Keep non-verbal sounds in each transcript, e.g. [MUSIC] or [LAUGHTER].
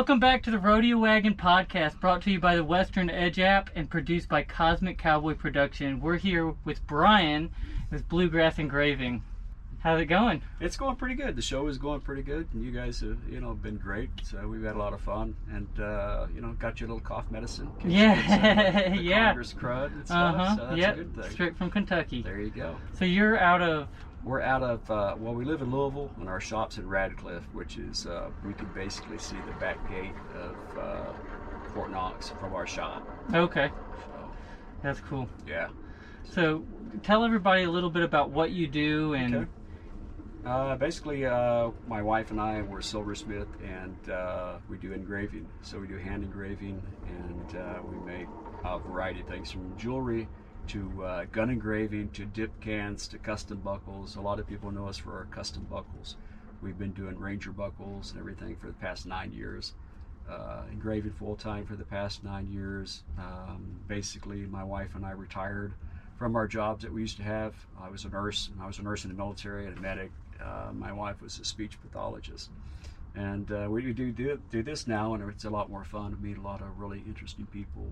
Welcome back to the Rodeo Wagon podcast, brought to you by the Western Edge app and produced by Cosmic Cowboy Production. We're here with Brian with Bluegrass Engraving. How's it going? It's going pretty good. The show is going pretty good, and you guys have, you know, been great. So we've had a lot of fun, and uh, you know, got your little cough medicine. [LAUGHS] in Yeah, get some of the yeah. Congress crud and stuff. Uh huh. So that's yep. a good thing. Straight from Kentucky. There you go. So you're out of. We're out of uh, well, we live in Louisville, and our shop's in Radcliff, which is uh, we can basically see the back gate of uh, Fort Knox from our shop. Okay, So that's cool. yeah. So tell everybody a little bit about what you do and. Okay. Uh, basically, uh, my wife and I were silversmith, and uh, we do engraving. So we do hand engraving, and uh, we make a variety of things from jewelry to uh, gun engraving to dip cans to custom buckles. A lot of people know us for our custom buckles. We've been doing Ranger buckles and everything for the past nine years. Uh, engraving full time for the past nine years. Um, basically, my wife and I retired from our jobs that we used to have. I was a nurse, and I was a nurse in the military and a medic. Uh, my wife was a speech pathologist, and uh, we do, do do this now, and it's a lot more fun. We meet a lot of really interesting people,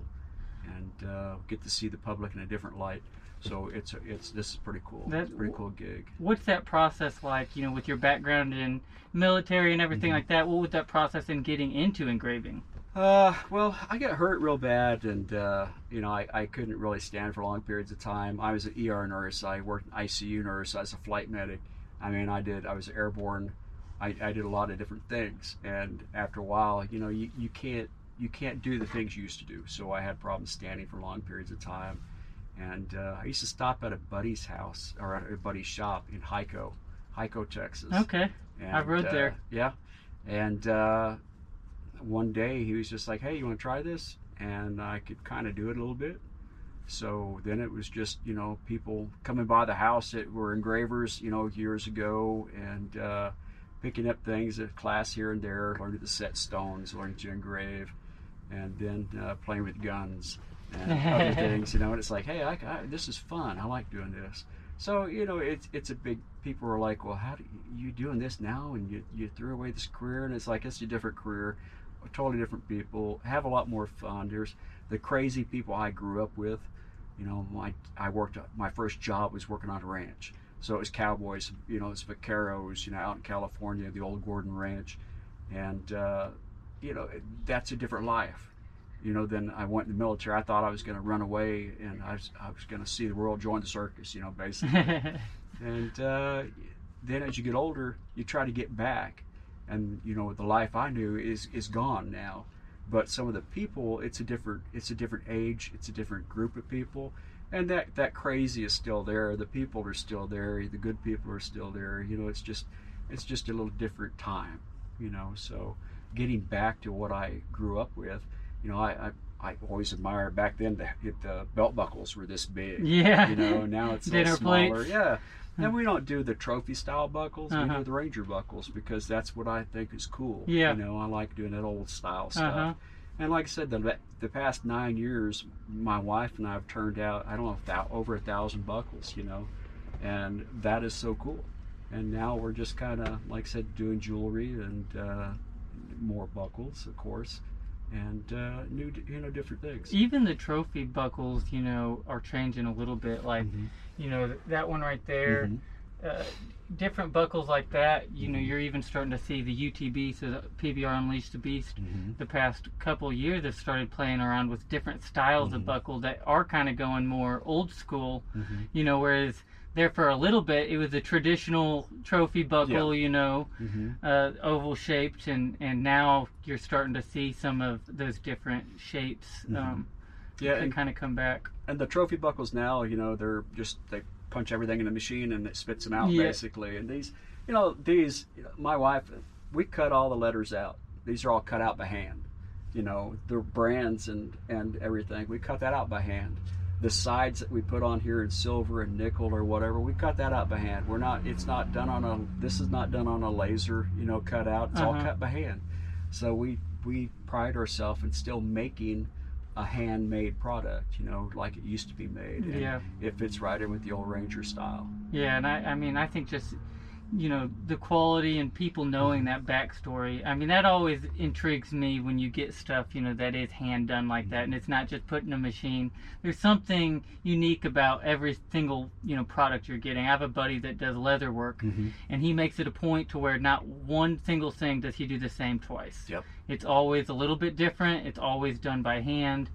and uh, get to see the public in a different light. So it's it's this is pretty cool. That's pretty cool gig. What's that process like? You know, with your background in military and everything Mhm. like that. What was that process in getting into engraving? Uh, well, I got hurt real bad, and uh, you know, I, I couldn't really stand for long periods of time. I was an ER nurse. I worked an ICU nurse. I was a flight medic. I mean, I did. I was airborne. I, I did a lot of different things, and after a while, you know, you, you can't you can't do the things you used to do. So I had problems standing for long periods of time, and uh, I used to stop at a buddy's house or at a buddy's shop in Hico, Hico, Texas. Okay. And, I rode uh, there. Yeah. And uh, one day he was just like, hey, you want to try this? And I could kind of do it a little bit. So then it was just, you know, people coming by the house that were engravers, you know, years ago and uh, picking up things at class here and there, learning to set stones, learning to engrave, and then uh, playing with guns and other [LAUGHS] things, you know. And it's like, hey, I, I, this is fun. I like doing this. So you know, it's it's a big. People are like, well, how do you, you doing this now? And you you threw away this career, and it's like it's a different career, totally different people. Have a lot more fun. There's the crazy people I grew up with. You know, my I worked. My first job was working on a ranch, so it was cowboys. You know, it's vaqueros. You know, out in California, the old Gordon Ranch, and uh, you know, that's a different life you know, then I went in the military. I thought I was going to run away and I was, I was going to see the world, join the circus, you know, basically. [LAUGHS] and uh, then as you get older, you try to get back. And, you know, the life I knew is, is gone now. But some of the people, it's a different, it's a different age. It's a different group of people. And that, that crazy is still there. The people are still there. The good people are still there. You know, it's just, it's just a little different time, you know, so getting back to what I grew up with, you know, I, I, I always admired back then the, the belt buckles were this big. [LAUGHS] Yeah. You know, now it's [LAUGHS] a little smaller. plates. Yeah. And we don't do the trophy style buckles. We Uh-huh. do the Ranger buckles because that's what I think is cool. Yeah. You know, I like doing that old style stuff. Uh-huh. And like I said, the the past nine years, my wife and I have turned out I don't know thou, over a thousand buckles. You know, and that is so cool. And now we're just kind of like I said, doing jewelry and uh, more buckles, of course, and uh, new you know different things. Even the trophy buckles, you know, are changing a little bit. Like, Mhm. you know, that one right there. Mhm. Uh, different buckles like that. You know, Mhm. you're even starting to see the UTB, so the PBR Unleash the Beast. Mhm. The past couple years have started playing around with different styles of Mhm. buckle that are kind of going more old school. Mhm. You know, whereas there for a little bit it was a traditional trophy buckle. You know, Mhm. uh, oval shaped, and and now you're starting to see some of those different shapes. Mhm. Um, Yeah, and kind of come back. and the trophy buckles now, you know, they're just they punch everything in the machine and it spits them out Yeah. basically. And these, you know, these, my wife, we cut all the letters out. These are all cut out by hand. You know, the brands and and everything. We cut that out by hand. The sides that we put on here in silver and nickel or whatever, we cut that out by hand. We're not. It's not done on a. This is not done on a laser. You know, cut out. It's all Uh-huh. cut by hand. So we we pride ourselves in still making a handmade product, you know, like it used to be made. And Yeah. It fits right in with the old Ranger style. Yeah, and I, I mean, I think just you know the quality and people knowing that backstory. I mean that always intrigues me when you get stuff you know that is hand done like that and it's not just put in a machine. There's something unique about every single you know product you're getting. I have a buddy that does leather work Mhm. and he makes it a point to where not one single thing does he do the same twice. Yep. it's always a little bit different. It's always done by hand.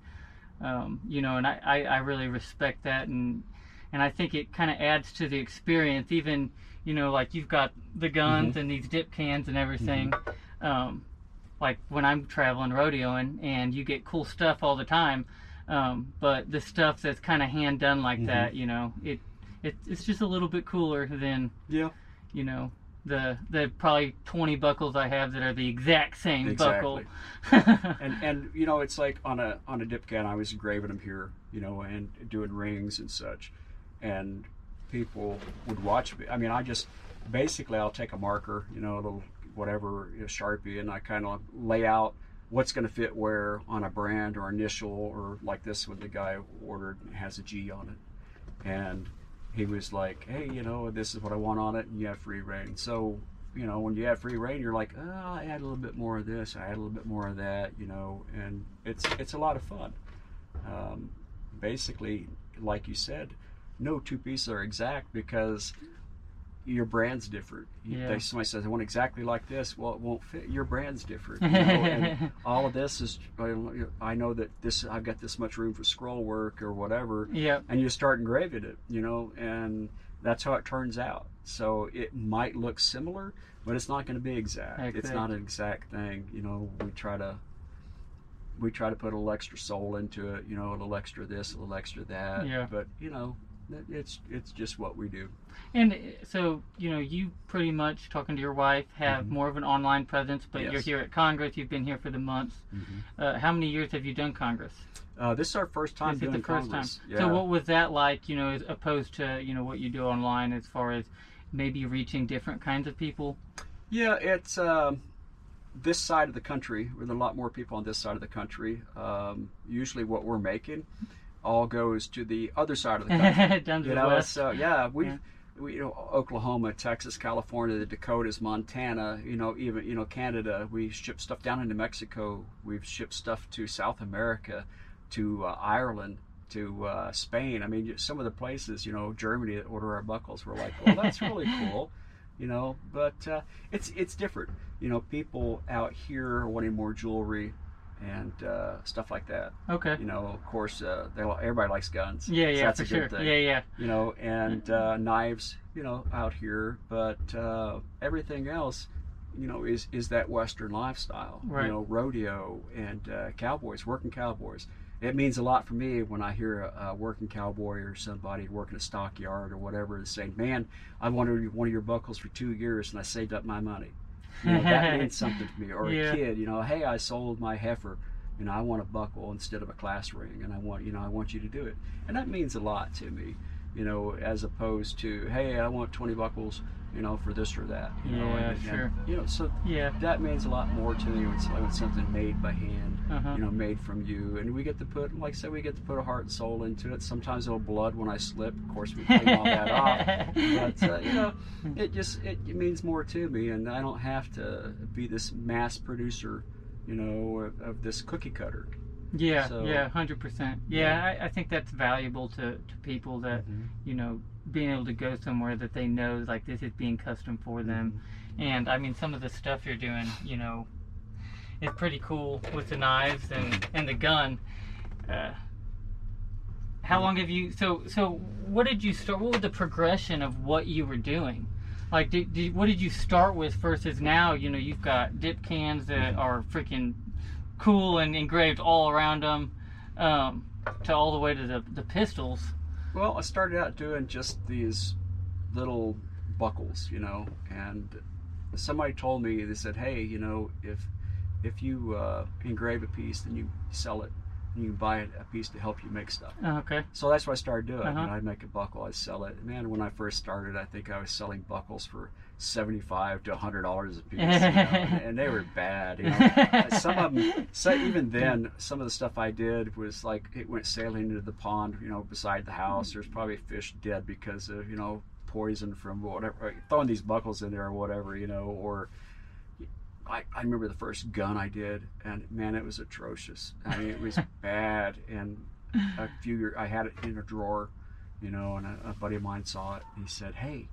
Um, you know and I, I, I really respect that and and I think it kind of adds to the experience. Even you know like you've got the guns and these dip cans and everything. Um, like when I'm traveling rodeoing and you get cool stuff all the time um, but the stuff that's kind of hand done like Mhm. that you know it, it it's just a little bit cooler than Yeah. you know the the probably 20 buckles I have that are the exact same buckle. [LAUGHS] And and you know it's like on a on a dip can I was engraving them here you know and doing rings and such. And people would watch me. I mean I just basically I'll take a marker you know a little whatever you know, sharpie and I kind of lay out what's going to fit where on a brand or initial or like this one the guy ordered has a G on it. And he was like hey you know this is what I want on it and you have free reign. So you know, when you have free reign, you're like, oh, I add a little bit more of this, I add a little bit more of that, you know, and it's it's a lot of fun. Um, basically, like you said, no two pieces are exact because your brand's different. Yeah. they- somebody says, I want exactly like this. Well, it won't fit. Your brand's different. You know? and [LAUGHS] all of this is, I know that this, I've got this much room for scroll work or whatever yep and you start engraving it, you know, and that's how it turns out. So it might look similar, but it's not going to be exact. It's not an exact thing, you know. We try to we try to put a little extra soul into it, you know, a little extra this, a little extra that. Yeah. But you know, it's it's just what we do. And uh, so, you know, you pretty much talking to your wife have Mhm. more of an online presence, but you're here at Congress. You've been here for the months. Uh, how many years have you done Congress? Uh, this is our first time Is it the first Congress. time? Yeah. So, what was that like? You know, as opposed to you know what you do online, as far as maybe reaching different kinds of people. Yeah, it's um, this side of the country. With a lot more people on this side of the country. Um, usually, what we're making all goes to the other side of the country. [LAUGHS] Down to you the know, west. so yeah, we, Yeah. we, you know, Oklahoma, Texas, California, the Dakotas, Montana, you know, even you know, Canada. We ship stuff down into Mexico. We've shipped stuff to South America, to uh, Ireland, to uh, Spain. I mean, some of the places, you know, Germany that order our buckles. We're like, well, that's really [LAUGHS] cool, you know. But uh, it's it's different. You know, people out here are wanting more jewelry and uh, stuff like that. Okay. You know, of course, uh, they, everybody likes guns. Yeah, so yeah, that's for a sure. good thing Yeah, yeah. you know, and uh, knives, you know, out here. But uh, everything else, you know, is is that Western lifestyle. Right. You know, rodeo and uh, cowboys, working cowboys. It means a lot for me when I hear a, a working cowboy or somebody working a stockyard or whatever is saying, "Man, I wanted one of your buckles for two years and I saved up my money." You know, that mm-hmm. means something to me. Or Yeah. a kid, you know, hey, I sold my heifer. You know, I want a buckle instead of a class ring, and I want, you know, I want you to do it, and that means a lot to me. You know, as opposed to, hey, I want 20 buckles, you know, for this or that. You know, Yeah, and, and, sure. you know, so Yeah. that means a lot more to me when it's, it's something made by hand, Uh-huh. you know, made from you, and we get to put, like I said, we get to put a heart and soul into it. Sometimes it'll blood when I slip. Of course, we clean all that off. But uh, you know, [LAUGHS] it just it, it means more to me, and I don't have to be this mass producer, you know, of, of this cookie cutter. Yeah, So- yeah, hundred percent. Yeah, I, I think that's valuable to, to people that mm-hmm. you know being able to go somewhere that they know like this is being custom for mm-hmm. them. And I mean, some of the stuff you're doing, you know, is pretty cool with the knives and and the gun. Uh, how long have you? So so what did you start? What was the progression of what you were doing? Like, did, did what did you start with versus now? You know, you've got dip cans that mm-hmm. are freaking cool and engraved all around them, um, to all the way to the the pistols. Well, I started out doing just these little buckles, you know, and somebody told me they said, "Hey, you know, if if you uh, engrave a piece, then you sell it, and you can buy a piece to help you make stuff." Oh, okay. So that's what I started doing. Uh-huh. You know, I'd make a buckle, I'd sell it. Man, when I first started, I think I was selling buckles for seventy-five to hundred dollars a piece, you know, [LAUGHS] and, and they were bad. You know, some of them, so even then, some of the stuff I did was like it went sailing into the pond, you know, beside the house. There's probably fish dead because of you know poison from whatever, throwing these buckles in there or whatever, you know, or. I, I remember the first gun I did, and man, it was atrocious. I mean, it was [LAUGHS] bad. And a few years, I had it in a drawer, you know, and a, a buddy of mine saw it. And he said, "Hey,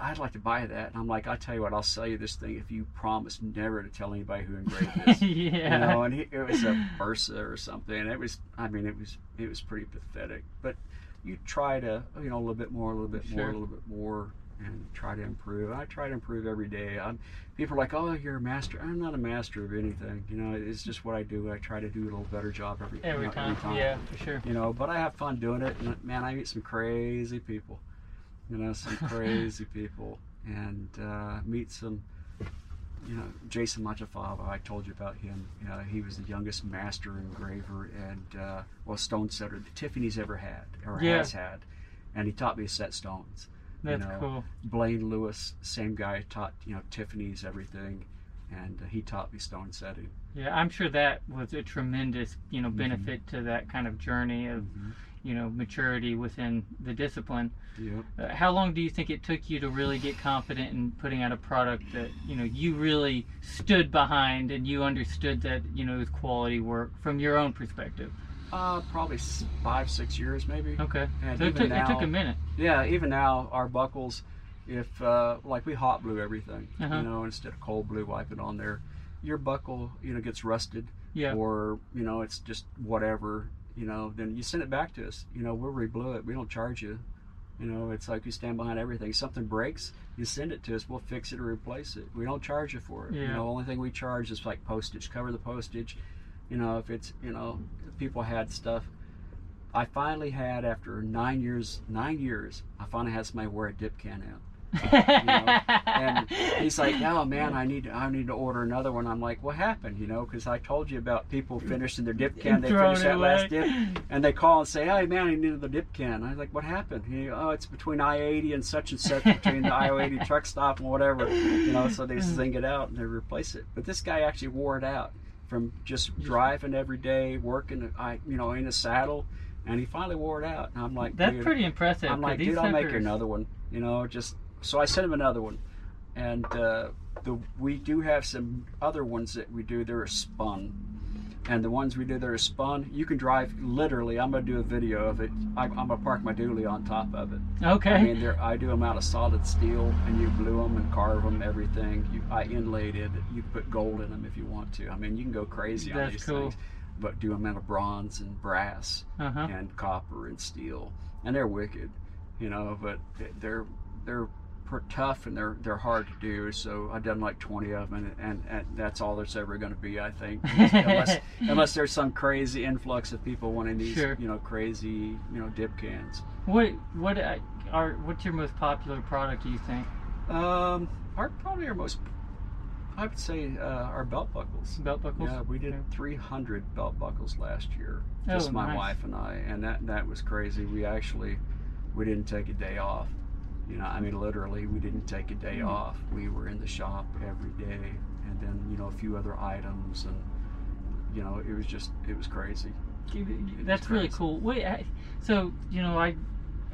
I'd like to buy that." And I'm like, "I'll tell you what, I'll sell you this thing if you promise never to tell anybody who engraved this." [LAUGHS] yeah. You know, and he, it was a Bersa or something. It was, I mean, it was, it was pretty pathetic. But you try to, you know, a little bit more, a little bit more, a little bit more, and try to improve. I try to improve every day. I'm, people are like, "Oh, you're a master." I'm not a master of anything. You know, it's just what I do. I try to do a little better job every every you know, time. Yeah, for sure. You know, but I have fun doing it, and man, I meet some crazy people. You know, some [LAUGHS] crazy people, and uh, meet some. You know, Jason Marchiafava. I told you about him. Uh, he was the youngest master engraver and uh, well stone setter that Tiffany's ever had or Yeah. has had, and he taught me to set stones. That's know, cool. Blaine Lewis, same guy, taught you know Tiffany's everything, and uh, he taught me stone setting. Yeah, I'm sure that was a tremendous, you know, Mhm. benefit to that kind of journey of, Mhm. You know, maturity within the discipline. Yep. Uh, how long do you think it took you to really get confident in putting out a product that you know you really stood behind and you understood that you know it was quality work from your own perspective? Uh, probably five, six years maybe. Okay, And so it took, it took a minute. Yeah, even now our buckles, if uh, like we hot blue everything, Uh-huh. you know, instead of cold blue, wipe it on there. Your buckle, you know, gets rusted, Yeah, or you know, it's just whatever, you know. Then you send it back to us. You know, we'll reblue it. We don't charge you. You know, it's like we stand behind everything. Something breaks, you send it to us. We'll fix it or replace it. We don't charge you for it. You know, the only thing we charge is like postage. Cover the postage. You know, if it's you know, people had stuff. I finally had after nine years, nine years, I finally had somebody wear a dip can out. [LAUGHS] and [LAUGHS] He's like, "Oh man, I need, I need to order another one." I'm like, "What happened?" You know, because I told you about people finishing their dip can. They finish that last dip, and they call and say, "Hey man, I need the dip can." I was like, "What happened?" He, "Oh, it's between I-80 and such and such, between the I-80 [LAUGHS] truck stop and whatever." You know, so they mm. zing it out and they replace it. But this guy actually wore it out from just driving every day, working, I, you know, in a saddle, and he finally wore it out. And I'm like, That's pretty impressive. I'm like, dude, I'll make you another one. You know, just so I sent him another one, and uh, the we do have some other ones that we do. They're spun, and the ones we do that are spun, you can drive literally. I'm gonna do a video of it. I, I'm gonna park my dually on top of it. Okay. I mean, they're, I do them out of solid steel, and you glue them and carve them, everything. You, I inlaid it. You put gold in them if you want to. I mean, you can go crazy on That's these cool. things, but do them out of bronze and brass uh huh. and copper and steel, and they're wicked, you know. But they're they're tough and they're they're hard to do. So I've done like 20 of them, and, and, and that's all there's ever going to be, I think, unless [LAUGHS] unless there's some crazy influx of people wanting these, Sure. you know, crazy, you know, dip cans. What what uh, are what's your most popular product? Do you think Um, our probably our most, I would say, uh, our belt buckles. belt buckles? Yeah, we did Okay. 300 belt buckles last year. Oh, Just my nice. wife and I, and that that was crazy. We actually we didn't take a day off. You know, I mean, literally, we didn't take a day Hmm. off. We were in the shop every day, and then you know a few other items, and you know it was just it was crazy. That's really crazy. cool. Wait, I, so you know, I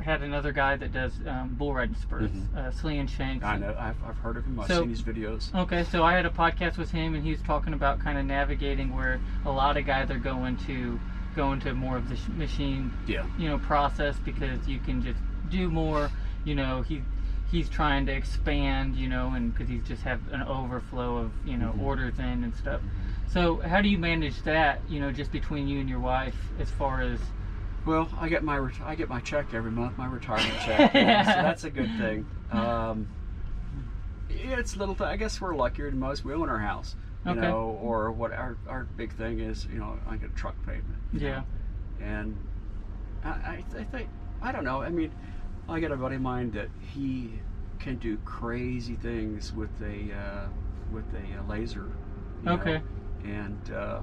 had another guy that does um, bull riding spurs, Mhm. uh, Slee and Shanks. I know I've, I've heard of him. I've So- seen his videos. Okay, so I had a podcast with him, and he was talking about kind of navigating where a lot of guys are going to go into more of the sh- machine, Yeah. you know, process because you can just do more. You know, he he's trying to expand, you know, and because he's just have an overflow of you know Mhm. orders in and stuff. So how do you manage that? You know, just between you and your wife, as far as Well, I get my ret- I get my check every month, my retirement [LAUGHS] check, yeah, so that's a good thing. Um, it's little. Th- I guess we're luckier than most. We own our house, you Okay. know, or what our our big thing is, you know, I get a truck payment. Yeah. know, and I, I, I think I don't know. I mean, I got a buddy of mine that he can do crazy things with a uh, with a uh, laser. you know, Okay. and uh,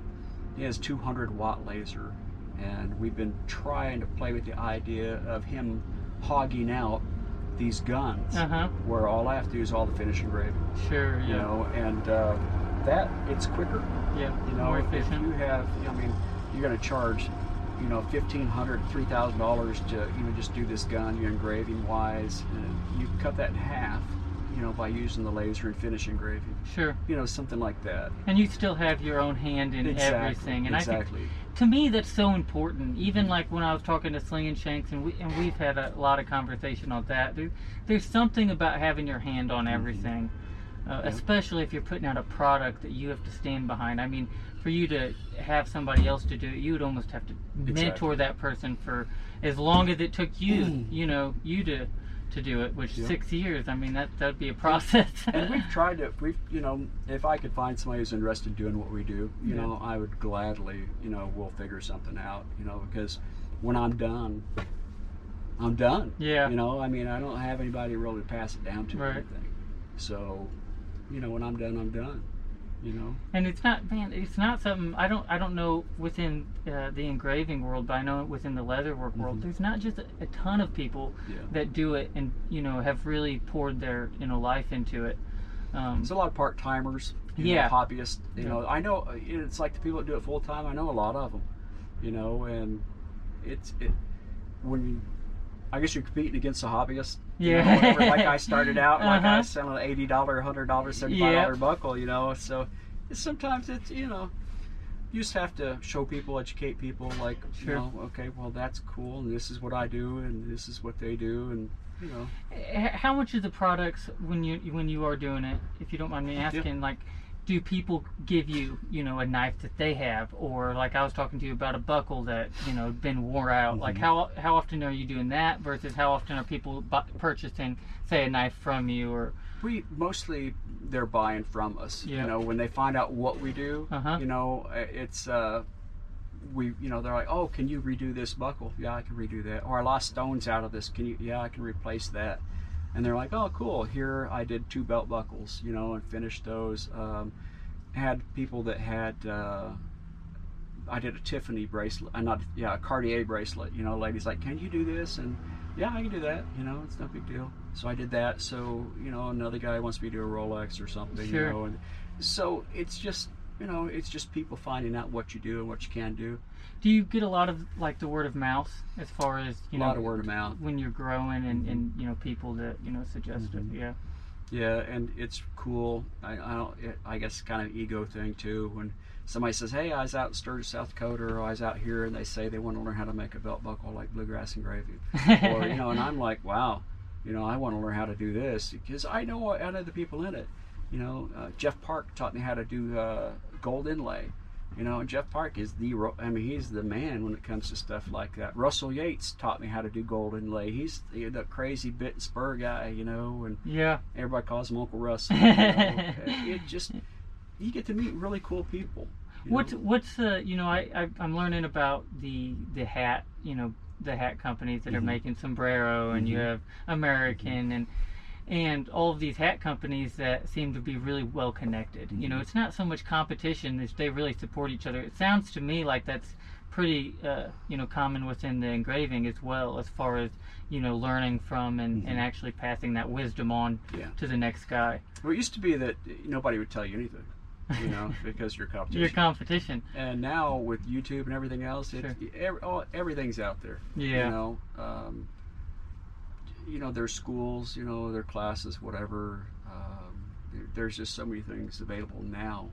he has 200 watt laser, and we've been trying to play with the idea of him hogging out these guns, uh huh, where all I have to do is all the finishing engraving, sure, yeah, you know, and uh, that it's quicker. yeah, You know, more if efficient. you have, I mean, you're going to charge, you know, fifteen hundred, three thousand dollars to you know just do this gun, you engraving wise, and you cut that in half, you know, by using the laser and finish engraving. Sure. You know, something like that. And you still have your own hand in exactly, everything, and exactly. I think to me that's so important. Even like when I was talking to Sling and Shanks, and we and we've had a lot of conversation on that. There, there's something about having your hand on everything, uh, Yeah. especially if you're putting out a product that you have to stand behind. I mean, for you to have somebody else to do it, you would almost have to mentor Exactly. that person for as long as it took you, mm. you know, you to to do it, which Yeah. six years. I mean, that that'd be a process. and we've [LAUGHS] tried to we've you know if i could find somebody who's interested in doing what we do you Yeah. know i would gladly you know we'll figure something out you know because when i'm done i'm done Yeah. you know i mean i don't have anybody really to pass it down to or Right. anything so you know when i'm done i'm done you know and it's not man it's not something i don't i don't know within uh, the engraving world but i know within the leatherwork world Mhm. there's not just a, a ton of people yeah that do it and you know have really poured their you know life into it um, there's a lot of part-timers Yeah. know, hobbyists you Yeah. know i know uh, it's like the people that do it full-time i know a lot of them you know and it's it when you I guess you're competing against a hobbyist. You know, Yeah. like I started out, like I Uh-huh. was selling an eighty dollar, hundred dollar, seventy five dollar Yep. buckle. You know, so it's, sometimes it's you know, you just have to show people, educate people. Like Sure. you know, okay, well that's cool, and this is what I do, and this is what they do, and you know, how much of the products when you when you are doing it if you don't mind me asking like do people give you you know a knife that they have or like i was talking to you about a buckle that you know been wore out like Mhm. how how often are you doing that versus how often are people bu- purchasing say a knife from you or we mostly they're buying from us. Yeah. You know, when they find out what we do, Uh-huh. you know, uh, it's uh, we you know they're like, oh, can you redo this buckle? Yeah, I can redo that. Or I lost stones out of this. Can you? Yeah, I can replace that. And they're like, oh, cool. Here I did two belt buckles, you know, and finished those. Um, had people that had. Uh, I did a Tiffany bracelet, uh, not yeah, a Cartier bracelet. You know, ladies like, can you do this? And yeah, I can do that. You know, it's no big deal. So I did that. So you know, another guy wants me to do a Rolex or something. Sure. You know, and so it's just you know, it's just people finding out what you do and what you can do. do you get a lot of like the word of mouth as far as you a know lot of word of mouth. when you're growing and, and you know people that you know suggest Mhm. it yeah Yeah, and it's cool. I, I don't. It, I guess kind of ego thing too. When somebody says, "Hey, I was out in Sturgis, South Dakota, or I was out here," and they say they want to learn how to make a belt buckle like bluegrass engraving, or you know, and I'm like, "Wow, you know, I want to learn how to do this because I know I know the people in it." You know, uh, Jeff Park taught me how to do uh, gold inlay. You know, Jeff Park is the, I mean, he's the man when it comes to stuff like that. Russell Yates taught me how to do gold inlay. He's the, the crazy bit and spur guy, you know, and yeah everybody calls him Uncle Russell. [LAUGHS] You know? it just, you get to meet really cool people. What's know? what's uh you know I, I I'm learning about the the hat you know the hat companies that are Mhm. making sombrero and you Mhm. have American and and all of these hat companies that seem to be really well connected. You know, Mhm. it's not so much competition as they really support each other. It sounds to me like that's pretty uh, you know common within the engraving as well as far as you know learning from and, and Mhm. actually passing that wisdom on Yeah. to the next guy. Well, it used to be that nobody would tell you anything, you know, [LAUGHS] because you're competition. Your competition. and now with YouTube and everything else, it's, every, all, everything's out there. Yeah. You know, um, you know, their schools, you know, their classes, whatever. Um, there, there's just so many things available now,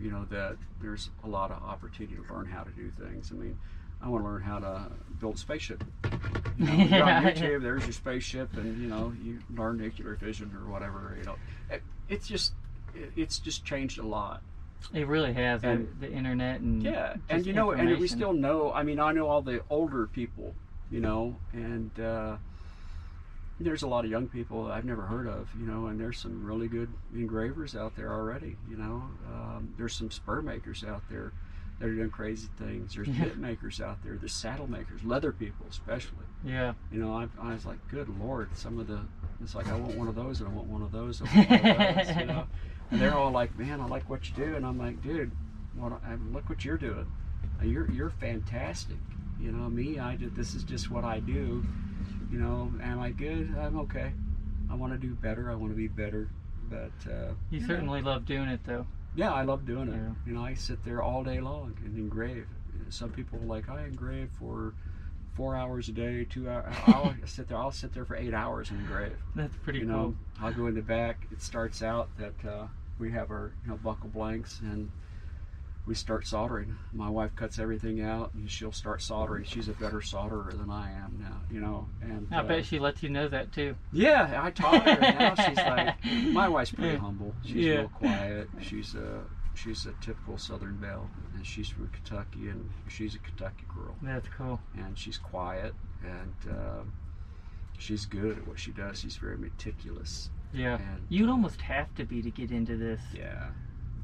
you know, that there's a lot of opportunity to learn how to do things. I mean, I want to learn how to build a spaceship. You know, you're on [LAUGHS] YouTube, there's your spaceship, and you know, you learn nuclear fission or whatever. You know, it, it's just, it, it's just changed a lot. It really has And- the, the internet and Yeah, and you know, and we still know. I mean, I know all the older people, you know, and uh, there's a lot of young people I've never heard of, you know, and there's some really good engravers out there already. You know, um, there's some spur makers out there that are doing crazy things. There's Yeah. bit makers out there. There's saddle makers, leather people especially. yeah You know, I, I was like, good lord, some of the. It's like I want one of those, and I want one of those. One of those you [LAUGHS] know? And they're all like, "Man, I like what you do," and I'm like, "Dude, what? I, look what you're doing. You're you're fantastic. You know, me, I did. This is just what I do. You know, am I good? I'm okay. I want to do better. I want to be better. But uh, you certainly love doing it though yeah, I love doing it. Yeah. You know, I sit there all day long and engrave. some people like I engrave for four hours a day, two hours. [LAUGHS] I'll sit there. I'll sit there for eight hours and engrave. That's pretty you cool. know, I'll go in the back. It starts out that uh, we have our you know buckle blanks and we start soldering. My wife cuts everything out and she'll start soldering. She's a better solderer than I am now, you know. And I uh, bet she lets you know that too. yeah, I taught her. And [LAUGHS] now she's like, my wife's pretty humble. She's Yeah. real quiet. She's a she's a typical Southern belle, and she's from Kentucky, and she's a Kentucky girl, That's cool. and she's quiet, and uh, she's good at what she does. She's very meticulous. Yeah. And You'd almost have to be to get into this. yeah,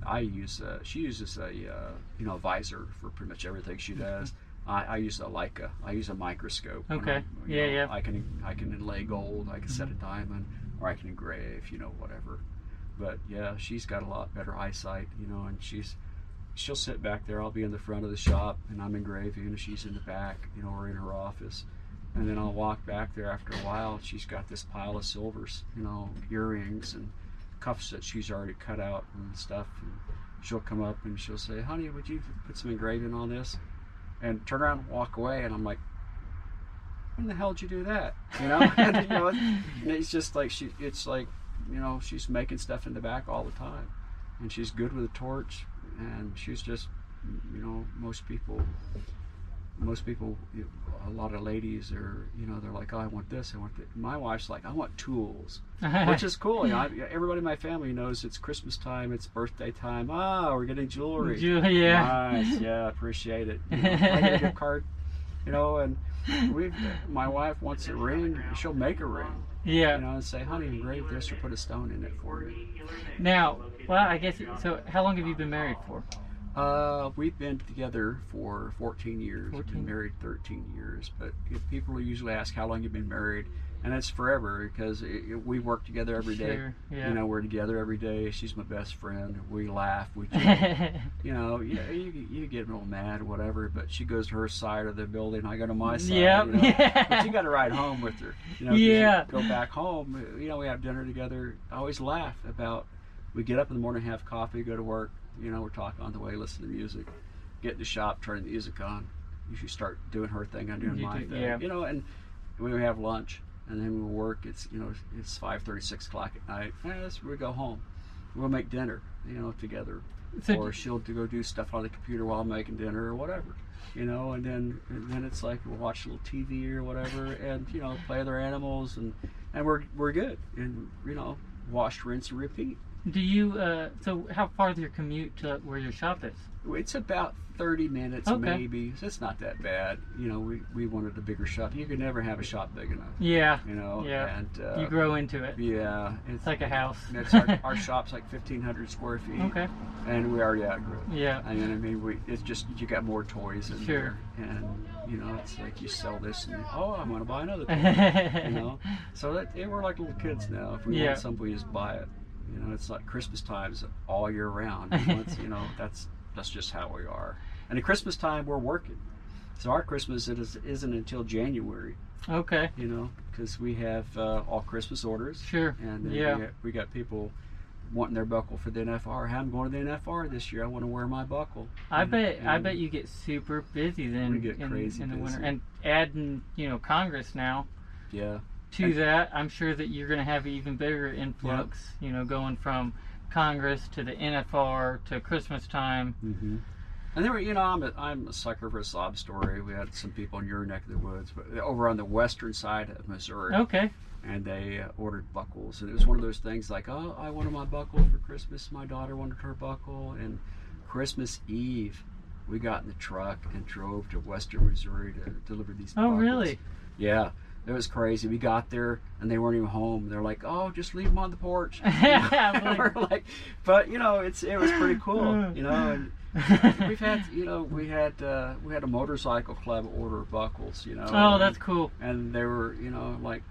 I use uh, she uses a uh, you know visor for pretty much everything she does. I, I use a Leica. I use a microscope. Okay. I'm- Yeah, know, yeah. I can I can inlay gold. I can set a diamond, or I can engrave. You know, whatever. But yeah, she's got a lot better eyesight. You know, and she's she'll sit back there. I'll be in the front of the shop, and I'm engraving, and she's in the back. You know, or in her office. And then I'll walk back there after a while. She's got this pile of silvers, you know, earrings and cuffs that she's already cut out and stuff. And she'll come up and she'll say, "Honey, would you put some engraving on this?" And turn around and walk away. And I'm like, "When the hell did you do that?" You know, [LAUGHS] you know, and it's just like she. It's like, you know, she's making stuff in the back all the time, and she's good with a torch, and she's just, you know, most people. Most people, you- a lot of ladies are, you know, they're like, "Oh, I want this, I want that." My wife's like, "I want tools." [LAUGHS] which is cool. You know, I- everybody in my family knows it's Christmas time, it's birthday time. Ah, we're getting jewelry. Yeah. Nice, [LAUGHS] yeah, appreciate it. You know, I get a gift [LAUGHS] card, you know, and we, my wife wants a ring. She'll make a ring, Yeah. you know, and say, "Honey, engrave this or put a stone in it for me." Now, well, I guess so. How long have you been married for? Uh, we've been together for 14 years. 14. Been married 13 years. But if people usually ask how long you've been married, and it's forever because it, it- we work together every day. Sure. Yeah. You know, we're together every day. She's my best friend. We laugh. We, [LAUGHS] you know, yeah, you, you get a little mad or whatever, but she goes to her side of the building. I go to my side. Yep. You know? [LAUGHS] But you got to ride home with her. You know, you Yeah. Go back home. You know, we have dinner together. I always laugh about. We get up in the morning, have coffee, go to work. You know, we're talking on the way, listening to music. Get in the shop, turn the music on. Usually start doing her thing, I'm doing You my do- thing. yeah. You know, and we have lunch, and then we work. It's you know, it's five thirty, six o'clock at night. And that's where we go home. We'll make dinner, you know, together so, or she'll do, go do stuff on the computer while I'm making dinner or whatever, you know. And then and then it's like we'll watch a little TV or whatever, and you know, play other animals, and and we're we're good, and you know, wash, rinse, and repeat. Do you? Uh, so, how far is your commute to where your shop is? It's about 30 minutes, Okay. maybe. So it's not that bad. You know, we, we wanted a bigger shop. You could never have a shop big enough, Yeah. you know. Yeah. And uh, You grow into it. yeah, it's, It's like a house. [LAUGHS] Our, our [LAUGHS] shop's like 1,500 square feet, Okay. and we already outgrew it. Yeah. I mean, I mean, we it's just you got more toys in Sure. there, and you know, it's like you sell this, and oh, I'm gonna buy another [LAUGHS] toy, you know. So that yeah, we're like little kids now. If we Yeah. want something, we just buy it. You know, it's like Christmas times all year round. You know, it's, you know that's that's just how we are. And at Christmas time, we're working. So our Christmas it is, isn't until January, okay. you know, because we have uh, all Christmas orders, Sure. and then Yeah. we, got, we got people wanting their buckle for the NFR. Hey, I'm going to the NFR this year. I want to wear my buckle. I And- bet I bet you get super busy then We get in, crazy in the winter. busy. And adding, you know, Congress now Yeah. To that, I'm sure that you're going to have even bigger influx. You know, going from Congress to the NFR to Christmas time. Mm-hmm. And there were, you know, I'm a, I'm a sucker for a sob story. We had some people in your neck of the woods, but over on the western side of Missouri, Okay. and they uh, ordered buckles. And it was one of those things like, oh, I wanted my buckle for Christmas. My daughter wanted her buckle. And Christmas Eve, we got in the truck and drove to western Missouri to deliver these Oh, buckles. really? Yeah. It was crazy. We got there and they weren't even home. They're like, "Oh, just leave them on the porch." [LAUGHS] [LAUGHS] We're like, but you know, it's it was pretty cool. [LAUGHS] You know, and we've had you know we had uh, we had a motorcycle club order buckles. You know. oh, that's cool. And they were you know like,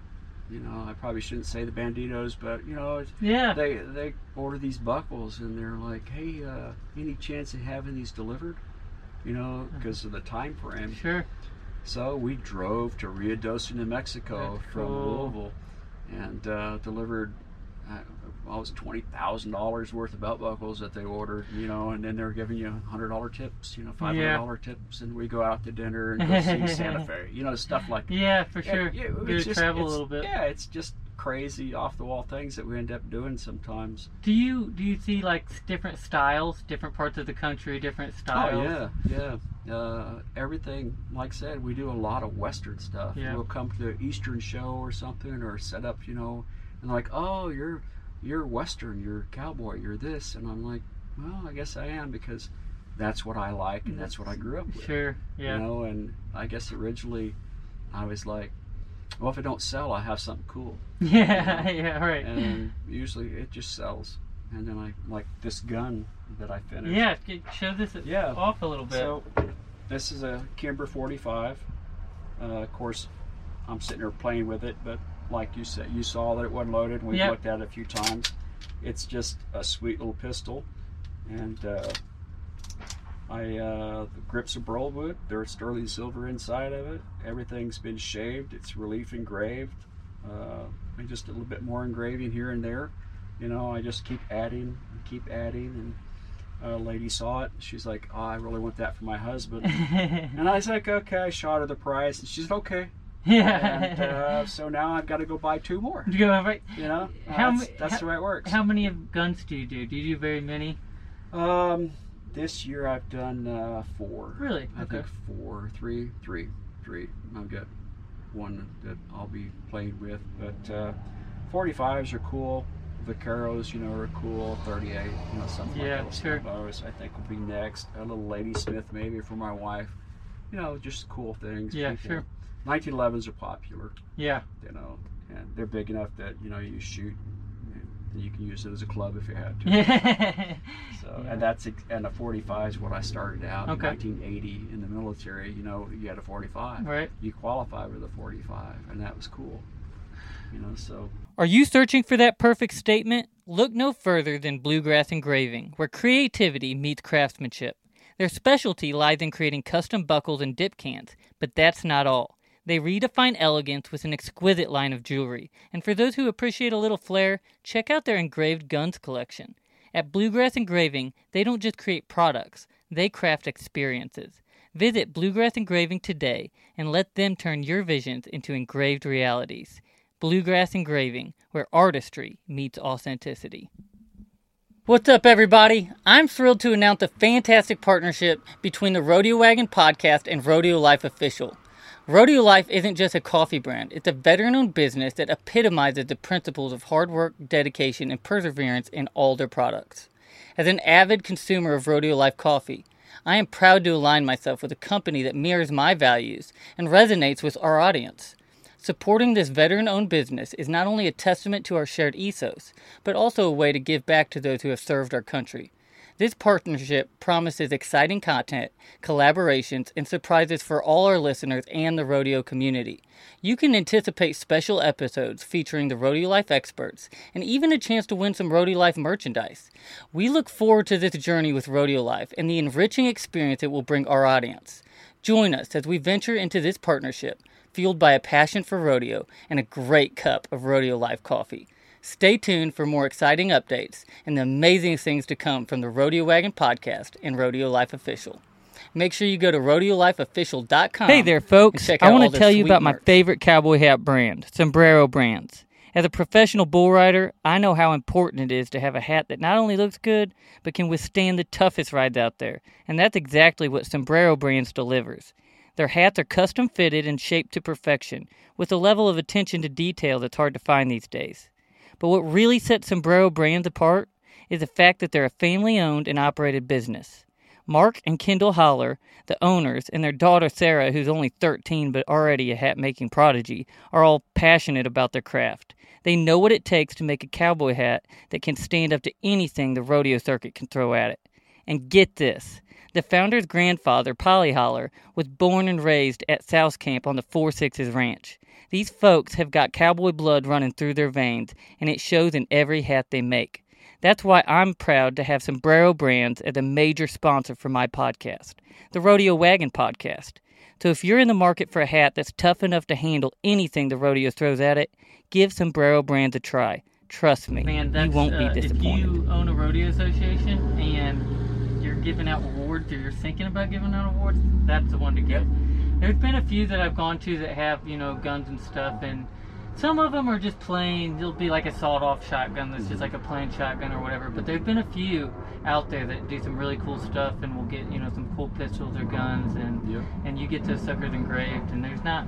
you know I probably shouldn't say the banditos, but you know Yeah. they they order these buckles and they're like, hey, uh, any chance of having these delivered? You know, because of the time frame. Sure. So we drove to Ruidoso, New Mexico That's from cool. Louisville and uh, delivered. Uh, it was twenty thousand dollars worth of belt buckles that they ordered, you know, and then they're giving you hundred dollar tips, you know, five hundred dollar yeah. tips, and we go out to dinner and go see Santa [LAUGHS] Fe, you know, stuff like that. yeah, for sure. Yeah, yeah, just, travel a little bit. Yeah, it's just crazy off the wall things that we end up doing sometimes. Do you do you see like different styles, different parts of the country, different styles? Oh yeah, yeah. Uh, everything, like I said, we do a lot of Western stuff. Yeah. We'll come to the Eastern show or something, or set up, you know, and like, oh, you're you're Western, you're cowboy, you're this, and I'm like, well, I guess I am because that's what I like and that's what I [LAUGHS] grew up with. Sure, yeah. You know, and I guess originally I was like, well, if it don't sell, I have something cool. [LAUGHS] Yeah, you know? yeah, right. And usually it just sells. And then I like this gun that I finished. Yeah, show this yeah. off a little bit. So this is a Kimber 45. Uh, of course, I'm sitting here playing with it, but like you said, you saw that it wasn't loaded. We've yep. looked at it a few times. It's just a sweet little pistol, and uh, I uh, the grips are burl wood. They're sterling silver inside of it. Everything's been shaved. It's relief engraved. Uh, and just a little bit more engraving here and there. You know, I just keep adding and keep adding. And a lady saw it. She's like, "Oh, I really want that for my husband." [LAUGHS] and I was like, "Okay." I shot her the price, and she's "Okay." Yeah. And, [LAUGHS] uh, so now I've got to go buy two more. You go right. You know, how that's, that's how, the way it works. How many of guns do you do? Do you do very many? Um, this year I've done uh, four. Really? I okay. think four, three, three, three. I've got one that I'll be playing with, but uh, 45s are cool. Vaqueros, you know, are cool. 38, you know, something yeah, like that. Sure. I think will be next. A little Ladysmith maybe for my wife. You know, just cool things. Yeah, People. sure. 1911s are popular. Yeah. You know, and they're big enough that you know you shoot you can use it as a club if you had to. [LAUGHS] so, yeah. and that's and a 45 is what I started out okay. in 1980 in the military. You know, you had a 45. Right. You qualify with a 45, and that was cool. You know, so. Are you searching for that perfect statement? Look no further than Bluegrass Engraving, where creativity meets craftsmanship. Their specialty lies in creating custom buckles and dip cans, but that's not all. They redefine elegance with an exquisite line of jewelry, and for those who appreciate a little flair, check out their engraved guns collection. At Bluegrass Engraving, they don't just create products, they craft experiences. Visit Bluegrass Engraving today and let them turn your visions into engraved realities. Bluegrass Engraving, where artistry meets authenticity. What's up, everybody? I'm thrilled to announce a fantastic partnership between the Rodeo Wagon podcast and Rodeo Life Official. Rodeo Life isn't just a coffee brand, it's a veteran owned business that epitomizes the principles of hard work, dedication, and perseverance in all their products. As an avid consumer of Rodeo Life coffee, I am proud to align myself with a company that mirrors my values and resonates with our audience. Supporting this veteran owned business is not only a testament to our shared ethos, but also a way to give back to those who have served our country. This partnership promises exciting content, collaborations, and surprises for all our listeners and the rodeo community. You can anticipate special episodes featuring the Rodeo Life experts and even a chance to win some Rodeo Life merchandise. We look forward to this journey with Rodeo Life and the enriching experience it will bring our audience. Join us as we venture into this partnership, fueled by a passion for rodeo and a great cup of Rodeo Life coffee. Stay tuned for more exciting updates and the amazing things to come from the Rodeo Wagon podcast and Rodeo Life Official. Make sure you go to rodeolifeofficial.com. Hey there, folks. I want to tell you about merch. my favorite cowboy hat brand, Sombrero Brands. As a professional bull rider, I know how important it is to have a hat that not only looks good, but can withstand the toughest rides out there. And that's exactly what Sombrero Brands delivers. Their hats are custom fitted and shaped to perfection, with a level of attention to detail that's hard to find these days. But what really sets Sombrero Brands apart is the fact that they're a family owned and operated business. Mark and Kendall Holler, the owners, and their daughter Sarah, who's only 13 but already a hat making prodigy, are all passionate about their craft. They know what it takes to make a cowboy hat that can stand up to anything the rodeo circuit can throw at it. And get this the founder's grandfather, Polly Holler, was born and raised at South Camp on the Four Sixes Ranch. These folks have got cowboy blood running through their veins, and it shows in every hat they make. That's why I'm proud to have Sombrero Brands as a major sponsor for my podcast, the Rodeo Wagon Podcast. So if you're in the market for a hat that's tough enough to handle anything the rodeo throws at it, give Sombrero Brands a try. Trust me, Man, you won't uh, be If you own a rodeo association and you're giving out awards or you're thinking about giving out awards, that's the one to get. There's been a few that I've gone to that have, you know, guns and stuff, and some of them are just plain. It'll be like a sawed-off shotgun that's just mm-hmm. like a plain shotgun or whatever. But there's been a few out there that do some really cool stuff, and will get, you know, some cool pistols or guns, and Yep. and you get those suckers engraved. And there's not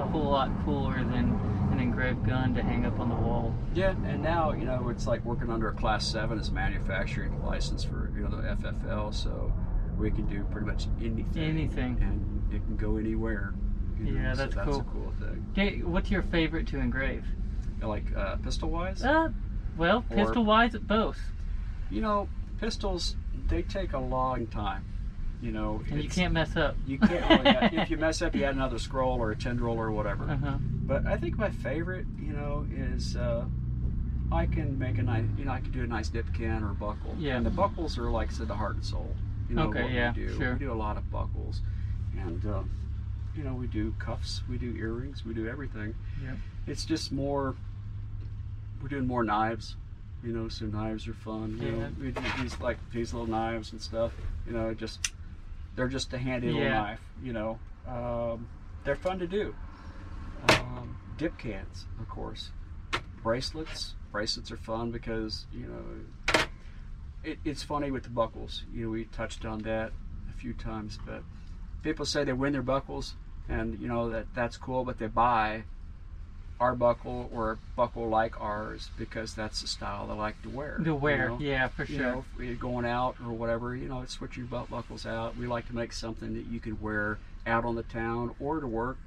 a whole lot cooler than an engraved gun to hang up on the wall. Yeah, and now you know it's like working under a class seven as a manufacturing license for you know the FFL, so we can do pretty much anything. Anything. and it can go anywhere. you know, Yeah, so that's that's cool. a cool thing. Okay, what's your favorite to engrave? Like uh, pistol wise, Uh, well, Or- pistol wise, both. you know, pistols they take a long time. You know, And you can't mess up. You can't really. [LAUGHS] add- if you mess up, you add another scroll or a tendril or whatever. Uh huh. But I think my favorite, you know, is uh, I can make a nice, you know, I can do a nice dip can or buckle. Yeah. And the buckles are like I said, the heart and soul. You know Okay, what yeah, we do. sure. We do a lot of buckles, and um, you know, we do cuffs, we do earrings, we do everything. Yep. It's just more. We're doing more knives. You know, so knives are fun. You know, Yeah. we do these like these little knives and stuff. You know, just they're just a handy little Yeah. knife. You know, um, they're fun to do. Um, dip cans, of course. Bracelets. Bracelets are fun because you know it, it's funny with the buckles. You know, we touched on that a few times, but people say they win their buckles, and you know that that's cool, but they buy our buckle or a buckle like ours because that's the style they like to wear. To wear, you know? yeah, for sure. You know, if you're going out or whatever, you know, switch your belt buckles out. We like to make something that you can wear out on the town or to work.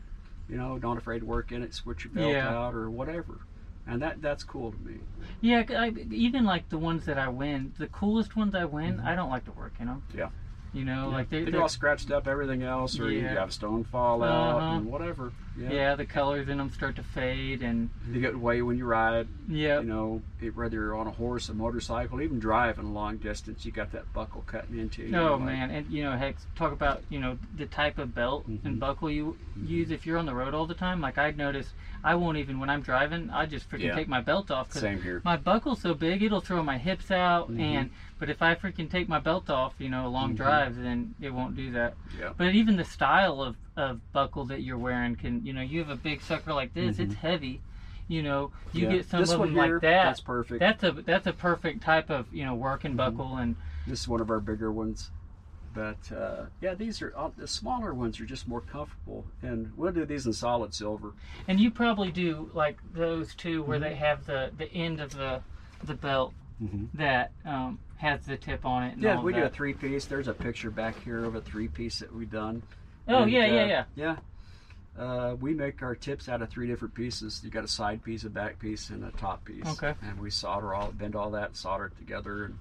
You know, don't afraid to work in it. Switch your belt Yeah. out or whatever, and that that's cool to me. Yeah, I, even like the ones that I win, the coolest ones I win, mm-hmm. I don't like to work in them. Yeah. You know, like they're, They're they're all scratched up, everything else, or you Yeah. have stone fall out Uh-huh. and whatever. Yeah. yeah, the colors in them start to fade, and You get away when you ride. yeah, You know, it, whether you're on a horse, a motorcycle, even driving a long distance, you got that buckle cutting into you. Oh like- man, and you know, heck, talk about you know the type of belt Mhm. and buckle you use if you're on the road all the time. Like I'd notice, I won't even when I'm driving, I just freaking Yeah. take my belt off because Same here. my buckle's so big it'll throw my hips out. Mhm. And but if I freaking take my belt off, you know, long Mhm. drives, then it won't do that. Yeah. But even the style of of buckle that you're wearing can, you know, you have a big sucker like this, Mhm. it's heavy. You know, you Yeah. get some this of them here, like that. That's perfect. That's a that's a perfect type of you know working Mhm. buckle and This is one of our bigger ones. But uh, yeah, these are uh, the smaller ones are just more comfortable, and we'll do these in solid silver. And you probably do like those too, where Mm-hmm. they have the the end of the the belt Mm-hmm. that um, has the tip on it. And Yeah, we do a three piece. There's a picture back here of a three piece that we've done. Oh And, yeah, yeah, uh, yeah. Yeah. Uh, we make our tips out of three different pieces. You got a side piece, a back piece, and a top piece. Okay. And we solder all, bend all that, solder it together, and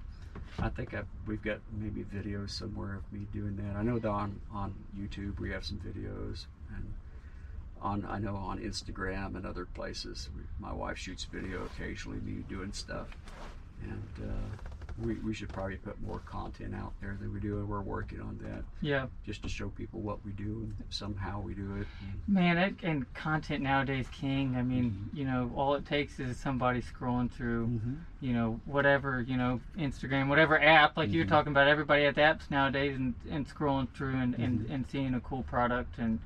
I think I've, we've got maybe videos somewhere of me doing that. I know that on on YouTube we have some videos, and on I know on Instagram and other places. We, my wife shoots video occasionally, me doing stuff, and uh, we we should probably put more content out there than we do, and we're working on that Yeah, just to show people what we do and somehow we do it. man, it, and content nowadays king. I mean, Mm-hmm. you know, all it takes is somebody scrolling through, Mm-hmm. you know, whatever, you know, Instagram, whatever app. Like you're Mhm. talking about, everybody has apps nowadays, and, and scrolling through and, and, Mhm. and seeing a cool product and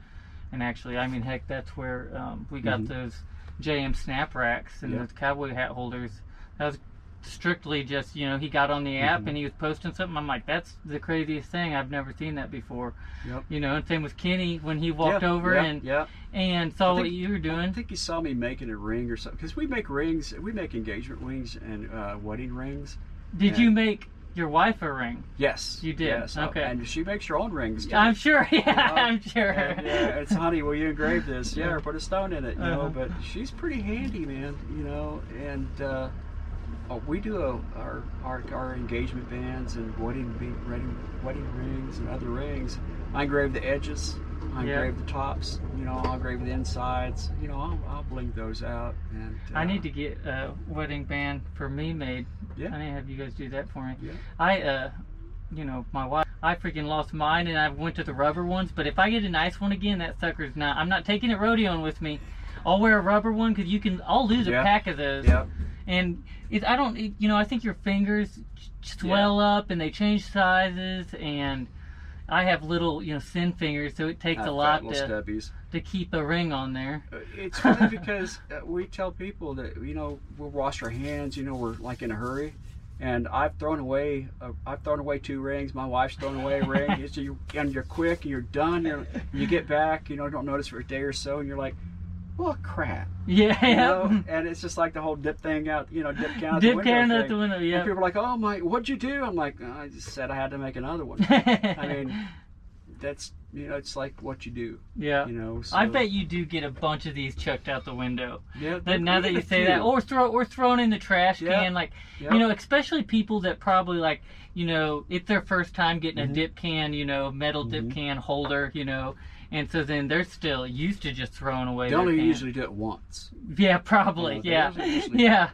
and actually, I mean, heck, that's where um, we got Mhm. those JM snap racks and Yeah. the cowboy hat holders. That was strictly just you know he got on the app Mhm. and he was posting something. I'm like, that's the craziest thing. I've never seen that before. Yep. You know, and same with Kenny when he walked yeah, over yeah, and yeah. and saw I what you were doing I think he saw me making a ring or something because we make rings. We make engagement rings and uh, wedding rings. Did yeah. you make your wife a ring? Yes, You did, Yes, uh, okay. and she makes her own rings. Too. I'm sure. [LAUGHS] Yeah, know, I'm sure. And, yeah, it's honey. Will you engrave this? [LAUGHS] Yeah, or put a stone in it. You Uh-huh. know, but she's pretty handy, man. You know, and uh, oh, we do a, our, our our engagement bands and wedding wedding wedding rings and other rings. I engrave the edges. I Yeah. engrave the tops. You know, I'll engrave the insides. You know, I'll, I'll bling those out. And uh, I need to get a wedding band for me made. Yeah. I need to have you guys do that for me. Yeah. I, uh, you know, my wife, I freaking lost mine and I went to the rubber ones. But if I get a nice one again, that sucker's not. I'm not taking it rodeoing with me. I'll wear a rubber one because you can. I'll lose a pack of those. Yep. And it, I don't, it, you know, I think your fingers swell up and they change sizes, and I have little, you know, thin fingers, so it takes Have a lot to, stubbies. to keep a ring on there. Uh, It's funny [LAUGHS] because uh, we tell people that you know we'll wash our hands. You know we're like in a hurry, and I've thrown away uh, I've thrown away two rings. My wife's thrown away a ring. It's, you, and you're quick. and You're done. You're, you get back. You know don't notice for a day or so, and you're like, well, crap. Yeah, You know? [LAUGHS] and it's just like the whole dip thing out. You know, dip count. dip can out the window. And people are like, oh my, what'd you do? I'm like, "Oh, I just said I had to make another one. [LAUGHS] I mean, that's you know, it's like what you do. yeah. You know. So, I bet you do get a bunch of these chucked out the window. Yeah. That now that you say that, or throw or thrown in the trash Yeah. can, like Yep. you know, especially people that probably like you know it's their first time getting Mhm. a dip can, you know, metal dip Mhm. can holder, you know, and so then they're still used to just throwing away. They only usually do it once. yeah, probably, You know, yeah, usually- usually [LAUGHS] do it yeah.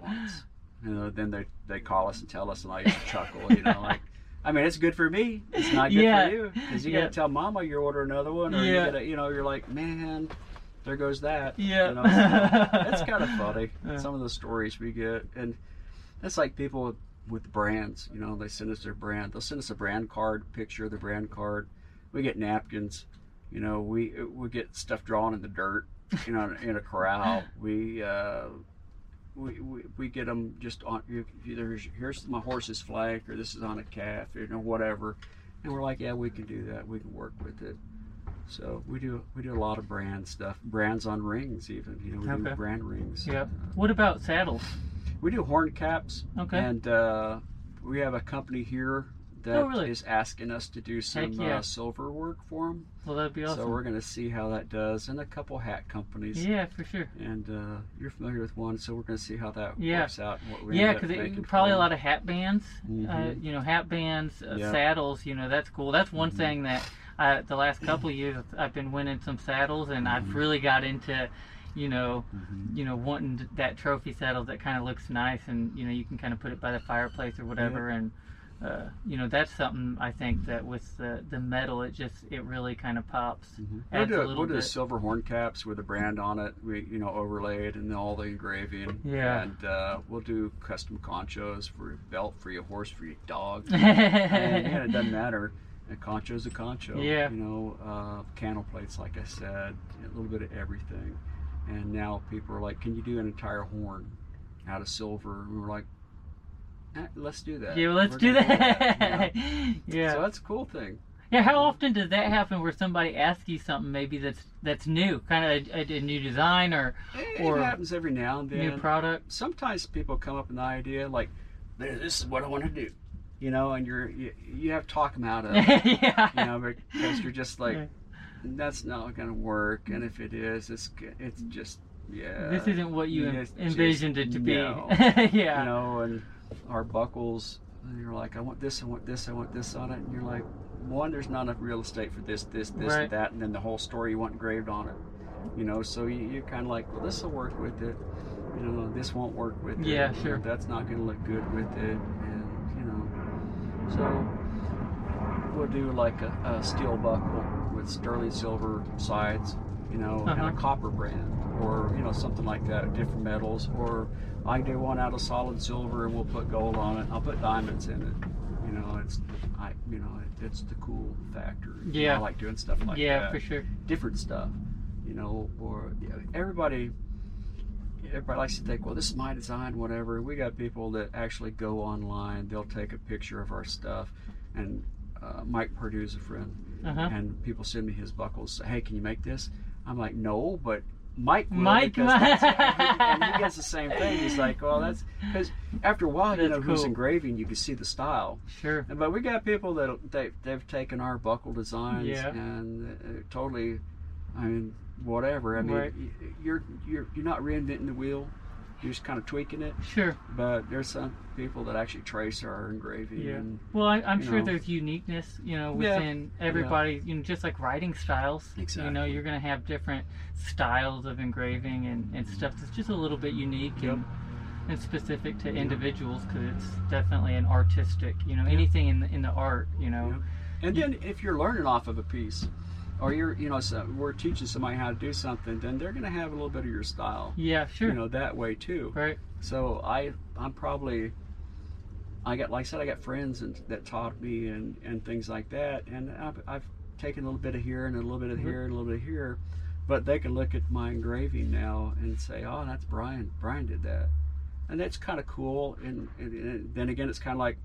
You know, then they they call us and tell us, and I used to chuckle. You know, like, [LAUGHS] I mean, it's good for me. It's not good Yeah. for you because you Yeah. got to tell Mama you order another one, or Yeah. you gotta, you know, you're like, man, there goes that. Yeah. You know, so [LAUGHS] it's kind of funny. Yeah. Some of the stories we get, and it's like people with brands. You know, they send us their brand. They'll send us a brand card, picture of the brand card. We get napkins. You know, we we get stuff drawn in the dirt. You know, in a corral. We. Uh, we, we, we get them just on you- here's my horse's flank or this is on a calf you know whatever and we're like yeah we can do that we can work with it so we do we do a lot of brand stuff brands on rings even you know we Okay. do brand rings Yep. What about saddles? we do horn caps Okay. and uh, we have a company here that is Oh, really? asking us to do some yeah. uh, silver work for them Well, that'd be awesome. so we're going to see how that does and a couple hat companies yeah, for sure. and uh, you're familiar with one, so we're going to see how that Yeah. works out. What Yeah, because probably a lot of hat bands. Uh, Mhm. you know, hat bands, uh, Yeah. saddles. You know, that's cool. That's one Mhm. thing that uh, the last [CLEARS THROAT] couple of years I've been winning some saddles, and I've Mhm. really got into, you know, Mhm. you know, wanting that trophy saddle that kind of looks nice, and you know, you can kind of put it by the fireplace or whatever, and. Uh, you know that's something I think that with the, the metal it just it really kind of pops. Mhm. We'll do, a little we'll do silver horn caps with a brand on it. We you know overlaid and all the engraving. Yeah. And uh, we'll do custom conchos for your belt, for your horse, for your dog. [LAUGHS] and, yeah, it doesn't matter. A concho's a concho. Yeah. You know, uh, candle plates, like I said, a little bit of everything. And now people are like, "Can you do an entire horn out of silver?" And we're like, Eh, "Let's do that." yeah, well, let's do that. you [LAUGHS] know? yeah. So that's a cool thing. Yeah, how often does that happen where somebody asks you something maybe that's that's new, kind of a, a, new design or It, Or it happens every now and then. new product? Sometimes people come up with an idea like, "This is what I want to do," you know, and you're you, you have to talk them out of [LAUGHS] it, yeah. you know, because you're just like, Yeah. "That's not going to work," and if it is, it's it's just yeah. this isn't what you it's just envisioned it to be. no. [LAUGHS] yeah. you know, and our buckles, and you're like, I want this, I want this, I want this on it, and you're like, one, there's not enough real estate for this, this, this, Right. and that, and then the whole story you want engraved on it, you know. So you, you're kind of like, well, this will work with it, you know. This won't work with it. Yeah, you know, sure. that's not going to look good with it, and you know, so we'll do like a, a steel buckle with sterling silver sides, you know, and Uh-huh. a copper brand, or you know something like that, different metals, or I do one out of solid silver and we'll put gold on it. I'll put diamonds in it. You know, it's I you know it, it's the cool factor. Yeah. I like doing stuff like yeah, that. Yeah, for sure. Different stuff. You know, or yeah, everybody. Everybody likes to think, well, this is my design, whatever. We got people that actually go online. They'll take a picture of our stuff, and uh, Mike Purdue's a friend Uh huh. and people send me his buckles. Say, hey, can you make this? I'm like, no, but Mike will Mike that's, and he gets the [LAUGHS] same thing. He's like, well, that's [LAUGHS] because after a while, you That's know, who's engraving, you can see the style. Sure. And- But we got people that they they've taken our buckle designs Yeah. and uh, totally, I mean, whatever. I mean, Right. you're you're you're not reinventing the wheel. You're just kind of tweaking it. Sure. But there's some people that actually trace our engraving. Yeah. And, Well, I, I'm sure know. there's uniqueness, you know, Yeah. within everybody. You know, just like writing styles. Exactly. You know, you're gonna have different styles of engraving and, and stuff that's just a little bit unique Yep. and and specific to individuals because it's definitely an artistic. You know, anything in the in the art. You know. And then if you're learning off of a piece, or you're you know so we're teaching somebody how to do something, then they're going to have a little bit of your style. Yeah, sure. You know that way too. Right. So I I'm probably I got like I said I got friends and, that taught me and and things like that, and I've, I've taken a little bit of here and a little bit of Mhm. here and a little bit of here, but they can look at my engraving now and say, oh, that's Brian. Brian did that, and that's kind of cool. And, and, and then again, it's kind of like,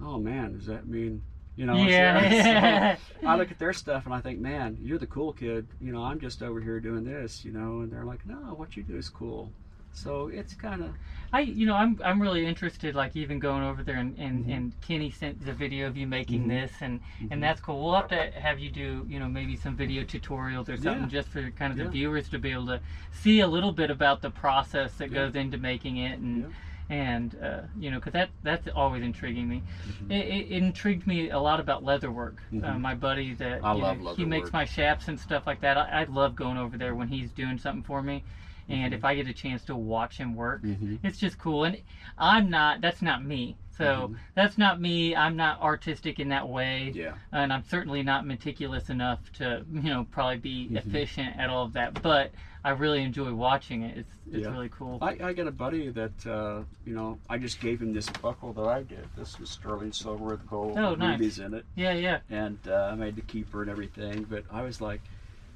oh man, does that mean? You know, yeah. so [LAUGHS] I look at their stuff and I think, man, you're the cool kid. You know, I'm just over here doing this. You know, and they're like, no, what you do is cool. So it's kind of I, you know, I'm I'm really interested. Like even going over there and and, Mhm. and Kenny sent the video of you making Mhm. this, and Mhm. and that's cool. We'll have to have you do, you know, maybe some video tutorials or something Yeah. just for kind of the Yeah. viewers to be able to see a little bit about the process that Yeah. goes into making it, and. And uh, you know, because that that's always intriguing me. Mhm. It, it, intrigued me a lot about leather work. Uh, Mhm. my buddy that I love know, he makes my shafts and stuff like that. I, I love going over there when he's doing something for me, and Mhm. if I get a chance to watch him work, Mhm. it's just cool. And I'm not. That's not me. So Mhm. that's not me. I'm not artistic in that way, yeah, and I'm certainly not meticulous enough to you know probably be Mhm. efficient at all of that. But I really enjoy watching it. It's it's Yeah. really cool. I, I got a buddy that uh, you know I just gave him this buckle that I did. This was sterling silver with gold Oh, and nice. rubies in it, yeah, yeah. and uh, I made the keeper and everything. But I was like,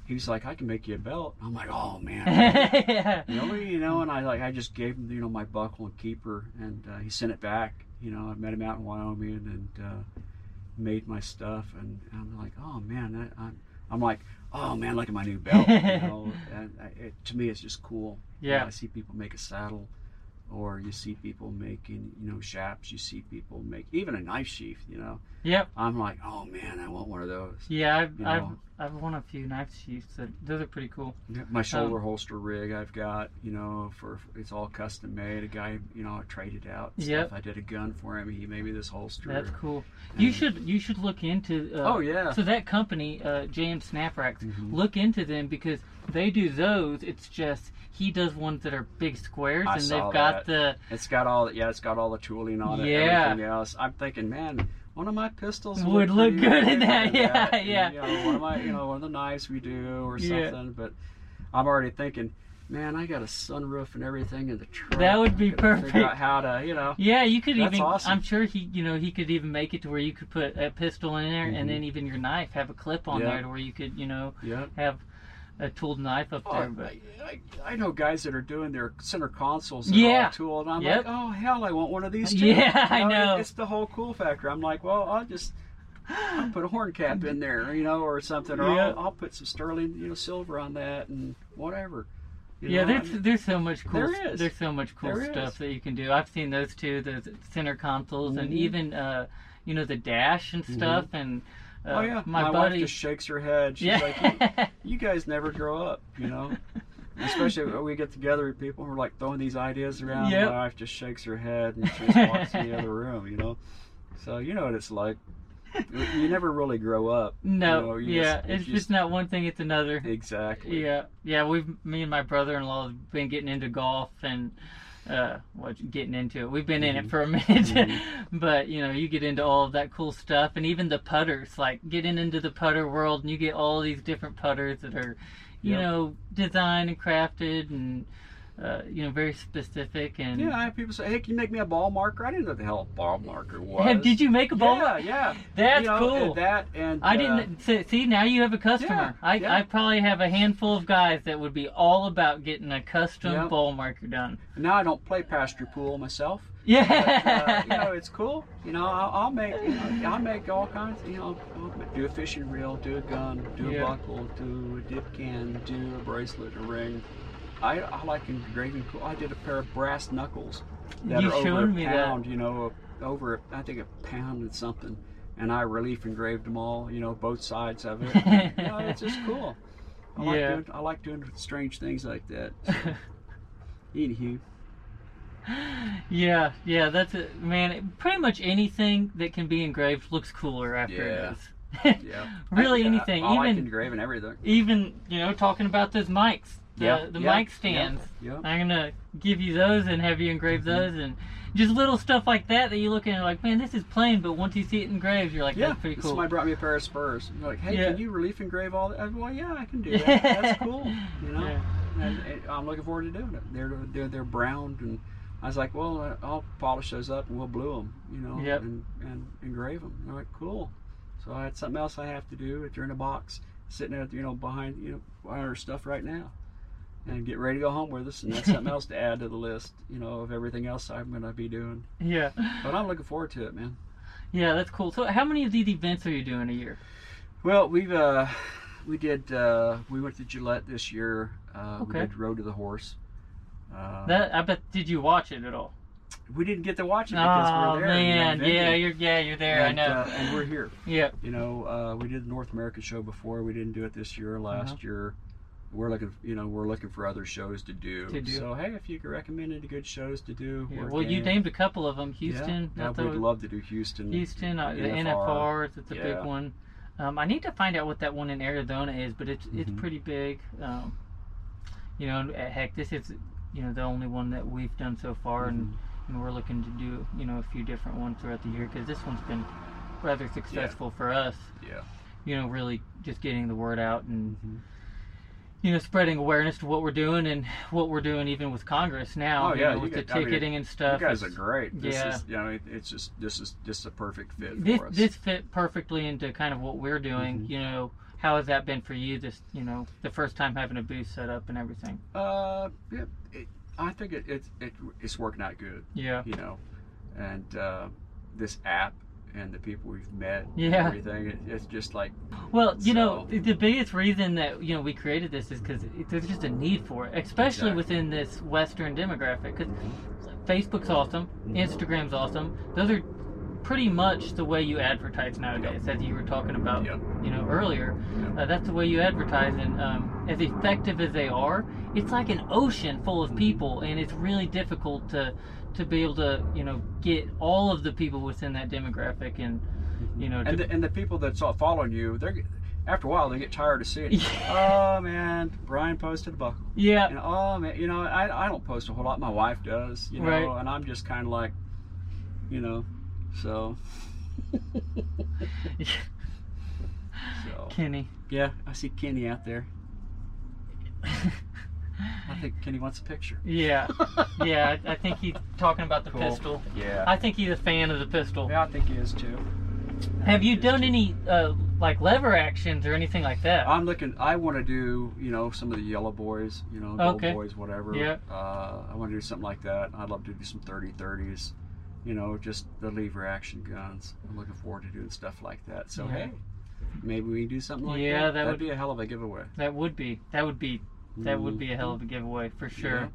he was like, I can make you a belt. I'm like, oh man. [LAUGHS] yeah. Really, you know, and I like I just gave him, you know, my buckle and keeper, and uh, he sent it back. You know, I met him out in Wyoming and uh, made my stuff, and I'm like, oh man, that, I'm, I'm like, oh man, look at my new [LAUGHS] belt. You know, and I, it, to me, it's just cool. Yeah. I see people make a saddle, or you see people making, you know, shaps. You see people make even a knife sheath. You know, Yep. I'm like, oh man, I want one of those. Yeah, I've, You I've. I've won a few knife sheaths. That, those are pretty cool. My shoulder holster rig I've got, you know, for it's all custom made. A guy, you know, I traded out yeah. I did a gun for him. He made me this holster. That's cool. You should you should look into. Uh, Oh yeah. So that company, uh, JM Snap Racks, Mhm. look into them because they do those. It's just he does ones that are big squares, I and they've got that. It's got all yeah, it's got all the tooling on it. Yeah. Everything else. I'm thinking, man, one of my pistols Would look pretty good in that, [LAUGHS] yeah, And, yeah. You know, one of my, you know, one of the knives we do or Yeah. something. But I'm already thinking, man, I got a sunroof and everything in the truck. That would be gotta Figure perfect. out how to, you know. Yeah, you could That's even. awesome. I'm sure he, you know, he could even make it to where you could put a pistol in there, Mhm. and then even your knife have a clip on Yeah. there to where you could, you know, Yeah. have a tooled knife up Oh, there. But I, I, I know guys that are doing their center consoles and Yeah. all tooled. And I'm Yep. like, oh hell, I want one of these too. [LAUGHS] Yeah, I You know. It's the whole cool factor. I'm like, well, I'll just I'll put a horn cap in there, you know, or something, or Yeah. I'll, I'll put some sterling, you know, silver on that and whatever. You yeah, know, there's I mean, there's so much cool. There. There's so much cool There stuff is. that you can do. I've seen those too. the center consoles and Mhm. even uh, you know the dash and stuff. And uh, oh yeah, my, my, wife just shakes her head. She's yeah. like, you, you guys never grow up, you know. [LAUGHS] Especially when we get together with people who are like throwing these ideas around. Yep. My wife just shakes her head and she just walks in the [LAUGHS] other room, you know. So you know what it's like. You never really grow up. no, you know, you yeah, just- it's you just not one thing; it's another. Exactly. Yeah, yeah. We've me and my brother-in-law have been getting into golf and uh, what getting into it. We've been in it Mhm. for a minute, Mhm. [LAUGHS] but you know, you get into all of that cool stuff, and even the putters. Like getting into the putter world, and you get all these different putters that are, you Yep. know, designed and crafted, and uh, you know, very specific. And Yeah, I have people say, "Hey, can you make me a ball marker?" I didn't know what the hell a ball marker [LAUGHS] was. Did you make a ball? Yeah, yeah. [LAUGHS] That's You know, cool. and That and I uh, didn't see, see. Now you have a customer. Yeah, I, yeah. I probably have a handful of guys that would be all about getting a custom Yeah. ball marker done. now I don't play pasture pool myself. Yeah. [LAUGHS] But, uh, you know, it's cool. You know, I'll, I'll make, you know, I'll make all kinds. You know, do a fishing reel, do a gun, do a buckle, do a dip can, do a bracelet, a ring. I, I like engraving. Cool. I did a pair of brass knuckles that You are over showed a me that. pound. You know, over I think a pound and something. And I relief engraved them all. You know, both sides of it. [LAUGHS] you know, it's just cool. I like Yeah. doing I like doing strange things like that. [LAUGHS] So. Anywho, yeah, yeah, that's it, man. Pretty much anything that can be engraved looks cooler after Yeah. it is. [LAUGHS] yeah. really, I, anything, I, I like even engraving everything. even you know talking about those mics. The, Yeah, the yeah, mic stands. yeah. I'm gonna give you those and have you engrave Mhm. those and just little stuff like that that you look at and you're like, man, this is plain, but once you see it engraved, you're like, Yeah, that's pretty cool. somebody brought me a pair of Spurs. You're like, hey, can you relief engrave all that? I yeah, I can do that. [LAUGHS] That's cool. You know, Yeah. and, and I'm looking forward to doing it. They're they're they're browned, and I was like, well, uh, I'll polish those up and we'll blue them. You know, Yep. and and engrave them. They're like, cool. So I had something else I have to do. They're in a box, sitting there, you know, behind you know behind our stuff right now. And get ready to go home with us, and that's something else to add to the list, you know, of everything else I'm going to be doing. Yeah. But I'm looking forward to it, man. Yeah, that's cool. So, how many of these events are you doing a year? Well, we've uh, we did uh, we went to Gillette this year. Uh, Okay. We did Road to the Horse. Uh, That I bet. Did you watch it at all? we didn't get to watch it because Oh we're there. man, yeah, you're yeah you're there. and, I know. uh, and we're here. yeah. You know, uh, we did the North American show before. We didn't do it this year or last Uh-huh. year. We're looking, you know, we're looking for other shows to do. To do. So hey, if you could recommend any good shows to do, yeah. Well, you named a couple of them. Houston. Yeah, yeah we'd love to do Houston. Houston, uh, the NFR, it's a big one. Um, I need to find out what that one in Arizona is, but it's it's Mhm. pretty big. Um, you know, uh, heck, this is you know the only one that we've done so far, and, Mhm. and we're looking to do you know a few different ones throughout the year because this one's been rather successful for us. Yeah. You know, really just getting the word out and Mhm. You know spreading awareness to what we're doing and what we're doing even with Congress now. Oh, you yeah, know, with the get- I mean, ticketing and stuff. You guys are great. This yeah. is, you know, it, it's just this is just a perfect fit this for us. this fit perfectly into kind of what we're doing. Mhm. You know, how has that been for you? This, you know, the first time having a booth set up and everything. Uh, yeah, it, I think it, it, it it's working out good. Yeah, You know, and uh, this app and the people we've met, and Yeah. everything. It, it's just like Well, you know, So- the, the biggest reason that you know we created this is because there's just a need for it, especially Exactly. within this Western demographic. Because Facebook's awesome, Mhm. Instagram's awesome. Those are pretty much the way you advertise nowadays, as you were talking about, Yep. you know, earlier. Yep. Uh, that's the way you advertise, and um, as effective as they are, it's like an ocean full of Mhm. people, and it's really difficult to to be able to, you know, get all of the people within that demographic, and mm-hmm. you know, and the, and the people that's following you, they're after a while they get tired of seeing. it. [LAUGHS] Yeah. Oh man, Brian posted a buckle. yeah, know, oh man, you know, I, I don't post a whole lot. My wife does, you know, Right. and I'm just kind of like, you know, so. [LAUGHS] so Kenny. yeah, I see Kenny out there. [LAUGHS] I think Kenny wants a picture. Yeah, [LAUGHS] yeah. I, think he's talking about the Cool. pistol. Yeah. I think he's a fan of the pistol. yeah, I think he is too. I Have you done too. any uh, like lever actions or anything like that? I'm looking. I want to do, you know, some of the yellow boys, you know, gold Okay. boys, whatever. Yeah. Uh, I want to do something like that. I'd love to do some 30 30s, you know, just the lever action guns. I'm looking forward to doing stuff like that. So Yeah. hey, maybe we can do something like Yeah, that. that That'd would- be a hell of a giveaway. that would be that would be that would be a hell of a giveaway for sure. Yeah.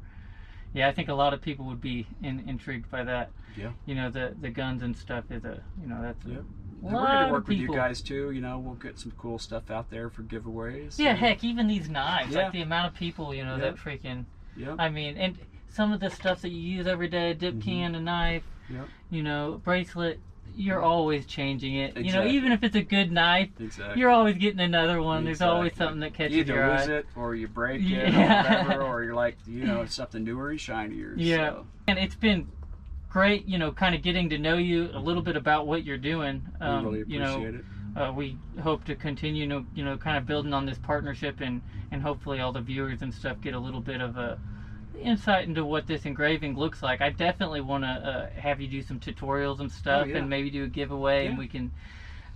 Yeah, I think a lot of people would be in, intrigued by that. Yeah. You know, the the guns and stuff is a you know that's a lot we're going to work with you guys too. You know, we'll get some cool stuff out there for giveaways. Yeah, and- heck, even these knives, Yeah. like the amount of people you know Yeah. that freaking. Yep. I mean, and some of the stuff that you use every day, a dip Mhm. can, a knife, Yep. you know, bracelet. You're always changing it. You know, even if it's a good knife, Exactly. you're always getting another one. There's always something that catches You either your lose eye. it or you break it Yeah. or whatever, or [LAUGHS] you're like, you know, it's something newer and shinier. Yeah. So. And it's been great, you know, kind of getting to know you a little bit about what you're doing. Um, we really you know, appreciate it. uh, we hope to continue, you know, you know, kind of building on this partnership, and and hopefully all the viewers and stuff get a little bit of a insight into what this engraving looks like. I definitely want to uh, have you do some tutorials and stuff, Oh, yeah. and maybe do a giveaway, and we can.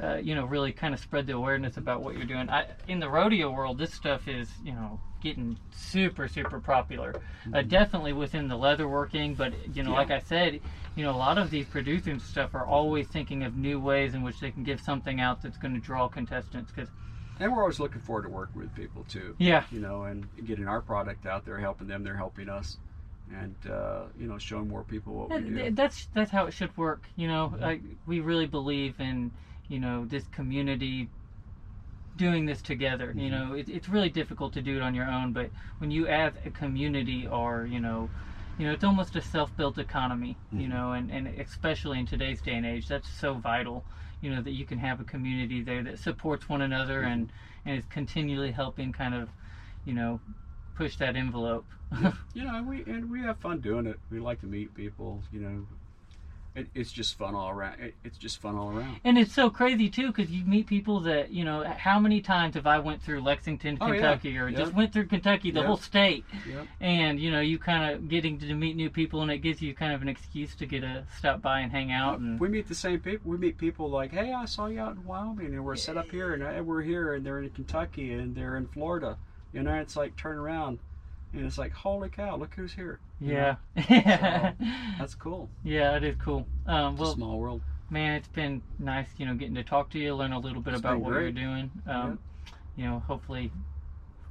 Uh, you know, really kind of spread the awareness about what you're doing. I, in the rodeo world, this stuff is, you know, getting super, super popular. Uh, definitely within the leatherworking, but you know, Mm-hmm. Yeah. like I said, you know, a lot of these producers and stuff are always thinking of new ways in which they can give something out that's going to draw contestants. Because And we're always looking forward to working with people too. yeah, You know, and getting our product out there, helping them, they're helping us, and uh, you know, showing more people what we do. that's that's how it should work. You know. I, we really believe in you know this community doing this together. You Mhm. know, it, it's really difficult to do it on your own, but when you have a community or you know. You know, it's almost a self-built economy. You Mhm. know, and, and especially in today's day and age, that's so vital. You know that you can have a community there that supports one another mm-hmm. and and is continually helping kind of, you know, push that envelope. [LAUGHS] you know, we and we have fun doing it. We like to meet people. You know, it, it's just fun all around. It, it's just fun all around. And it's so crazy too because you meet people that you know. How many times have I went through Lexington, Oh, yeah. Kentucky, or Yep. just went through Kentucky, the Yep. whole state, Yep. and you know you kind of getting to meet new people, and it gives you kind of an excuse to get a stop by and hang out. And We meet the same people. We meet people like, hey, I saw you out in Wyoming, and we're set up here, and uh, we're here, and they're in Kentucky, and they're in Florida. You know, it's like turn around, and it's like, holy cow, look who's here. Yeah, know? [LAUGHS] That's cool. yeah, it is cool. Um, well, small world. man, it's been nice, you know, getting to talk to you, learn a little bit It's about what you're doing. Um, You know, hopefully,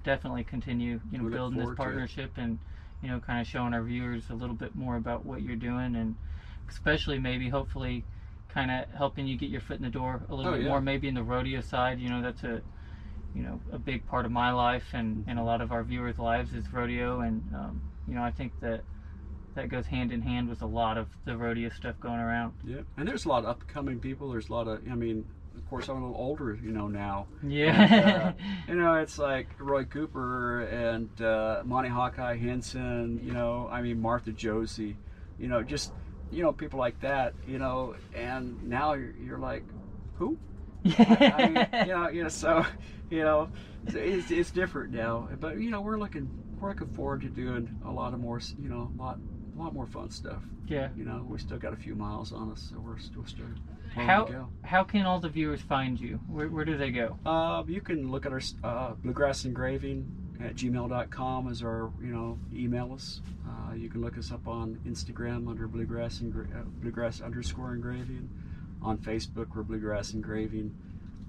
definitely continue, you know, We building this forward to it. partnership and, you know, kind of showing our viewers a little bit more about what you're doing and especially maybe hopefully kind of helping you get your foot in the door a little Oh, bit yeah. more maybe in the rodeo side you know that's a you know a big part of my life and and a lot of our viewers lives is rodeo and um, you know i think that that goes hand in hand with a lot of the rodeo stuff going around Yeah, and there's a lot of upcoming people. There's a lot of, I mean, of course, I'm a little older, you know, now. yeah [LAUGHS] You know, it's like Roy Cooper and uh, Monty Hawkeye Henson. You know, I mean Martha Josey. You know, just you know people like that. You know, and now you're, you're like, who? I mean, you know, you know, so you know, it's, it's, different now. But you know, we're looking we're looking forward to doing a lot of more, you know, a lot a lot more fun stuff. yeah You know, we still got a few miles on us, so we're still still how to go. how can all the viewers find you where, where do they go Uh, you can look at our uh, bluegrass engraving at gmail.com as our you know email us. Uh, you can look us up on Instagram under bluegrass engra- uh, bluegrass underscore engraving. On Facebook we're bluegrass engraving.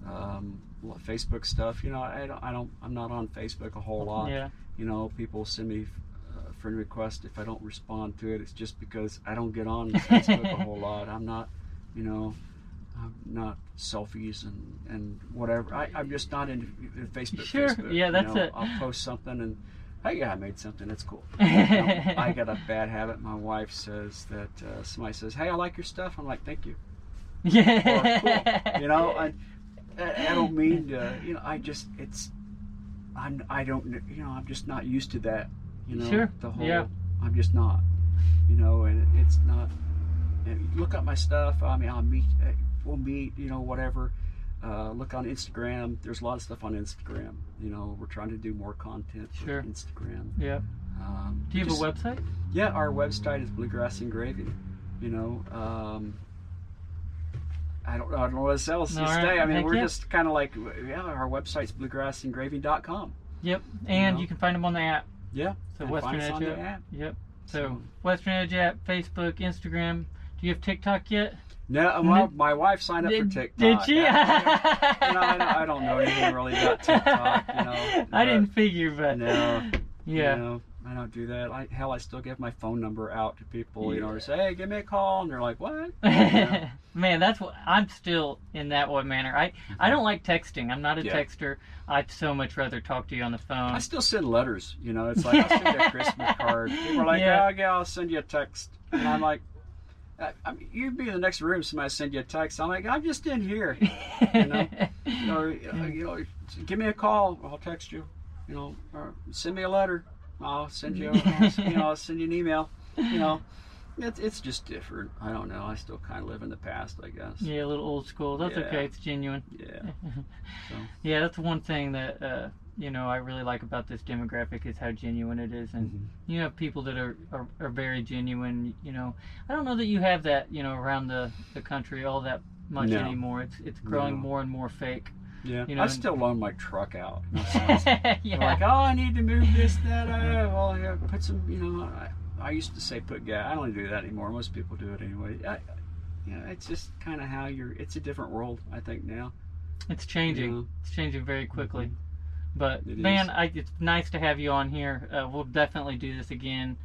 Um, Facebook stuff. You know I don't, I don't I'm not on Facebook a whole lot. yeah You know people send me uh, friend request if I don't respond to it. It's just because I don't get on Facebook a whole lot. I'm not you know. I'm not selfies and, and whatever. I, I'm just not into Facebook. Sure. Facebook, Yeah, you that's know. it. I'll post something and, hey, yeah, I made something. That's cool. You [LAUGHS] know, I got a bad habit. My wife says that uh, somebody says, hey, I like your stuff. I'm like, thank you. Yeah cool. [LAUGHS] You know, I, I don't mean to. You know, I just it's. I'm. I don't. You know, I'm just not used to that. You know, Sure, the whole. yeah. I'm just not. You know, and it's not. Look up my stuff. I mean, I'll meet. uh, We'll meet. You know, whatever. Uh, look on Instagram. There's a lot of stuff on Instagram. You know, we're trying to do more content for Sure. Instagram. yeah Um, do you have a website yeah, our website is Bluegrass Engraving. You know, um, I don't, I don't know what else to say. I mean, we're just kind of like, yeah, our website's bluegrassengraving.com. Yep, and know. you can find them on the app. Yeah, So Western Edge on the app. app. Yep. So So- Western Edge app, Facebook, Instagram. Do you have TikTok yet? No, uh, my, my wife signed up for TikTok. Did she? Yeah, [LAUGHS] you know, I, don't, I don't know anything really about TikTok. You know, [LAUGHS] I didn't figure, but No, yeah. You know, I don't do that. I, hell, I still give my phone number out to people. You know, or say, hey, give me a call, and they're like, what? [LAUGHS] Yeah. Man, that's what I'm still in that one manner. I I don't like texting. I'm not a Yeah. texter. I'd so much rather talk to you on the phone. I still send letters. You know, it's like I'll send you a Christmas [LAUGHS] card. People are like, Yeah. "Oh yeah, I'll send you a text," and I'm like, I, mean, "You'd be in the next room. Somebody send you a text." I'm like, "I'm just in here." You know, [LAUGHS] know, uh, you know, give me a call. I'll text you. You know, or send me a letter. I'll send you. [LAUGHS] I'll, you know, I'll send you an email. You know, it's it's just different. I don't know. I still kind of live in the past, I guess. yeah, a little old school. That's Yeah. okay. It's genuine. Yeah. [LAUGHS] So. Yeah, that's one thing that uh, you know I really like about this demographic is how genuine it is, and Mhm. you have people that are, are are very genuine. You know, I don't know that you have that you know around the the country all that much No. anymore. It's it's growing No. more and more fake. Yeah. You know, I still loan my truck out. [LAUGHS] [LAUGHS] yeah. They're like, oh, I need to move this, that. Uh, well, yeah, put some, you know. I, I used to say put gas. I don't do that anymore. Most people do it anyway. I, you know, it's just kind of how you're. It's a different world, I think now. It's changing. Yeah. It's changing very quickly. But It man. I, it's nice to have you on here. Uh, we'll definitely do this again.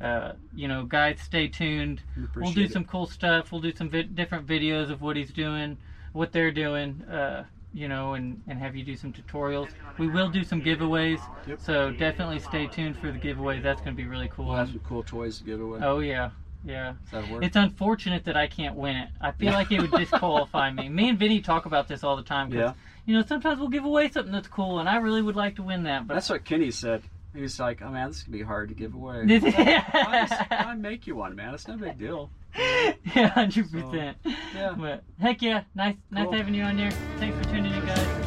Uh, you know, guys, stay tuned. We we'll do it. some cool stuff. We'll do some vi- different videos of what he's doing, what they're doing. Uh, you know, and, and have you do some tutorials. We will do some giveaways, Yep. so definitely stay tuned for the giveaways. That's going to be really cool. We'll have some cool toys to give away. oh yeah, yeah. That'll work. It's unfortunate that I can't win it. I feel like it would disqualify me. [LAUGHS] Me and Vinny talk about this all the time. 'cause, Yeah. You know, sometimes we'll give away something that's cool, and I really would like to win that. But That's what Kenny said. He's like, oh man, this could be hard to give away. This- I, just, I make you one, man. It's no big deal. Yeah, [LAUGHS] hundred percent. yeah. But heck yeah, nice, nice Cool. having you on there. Thanks for tuning in, guys.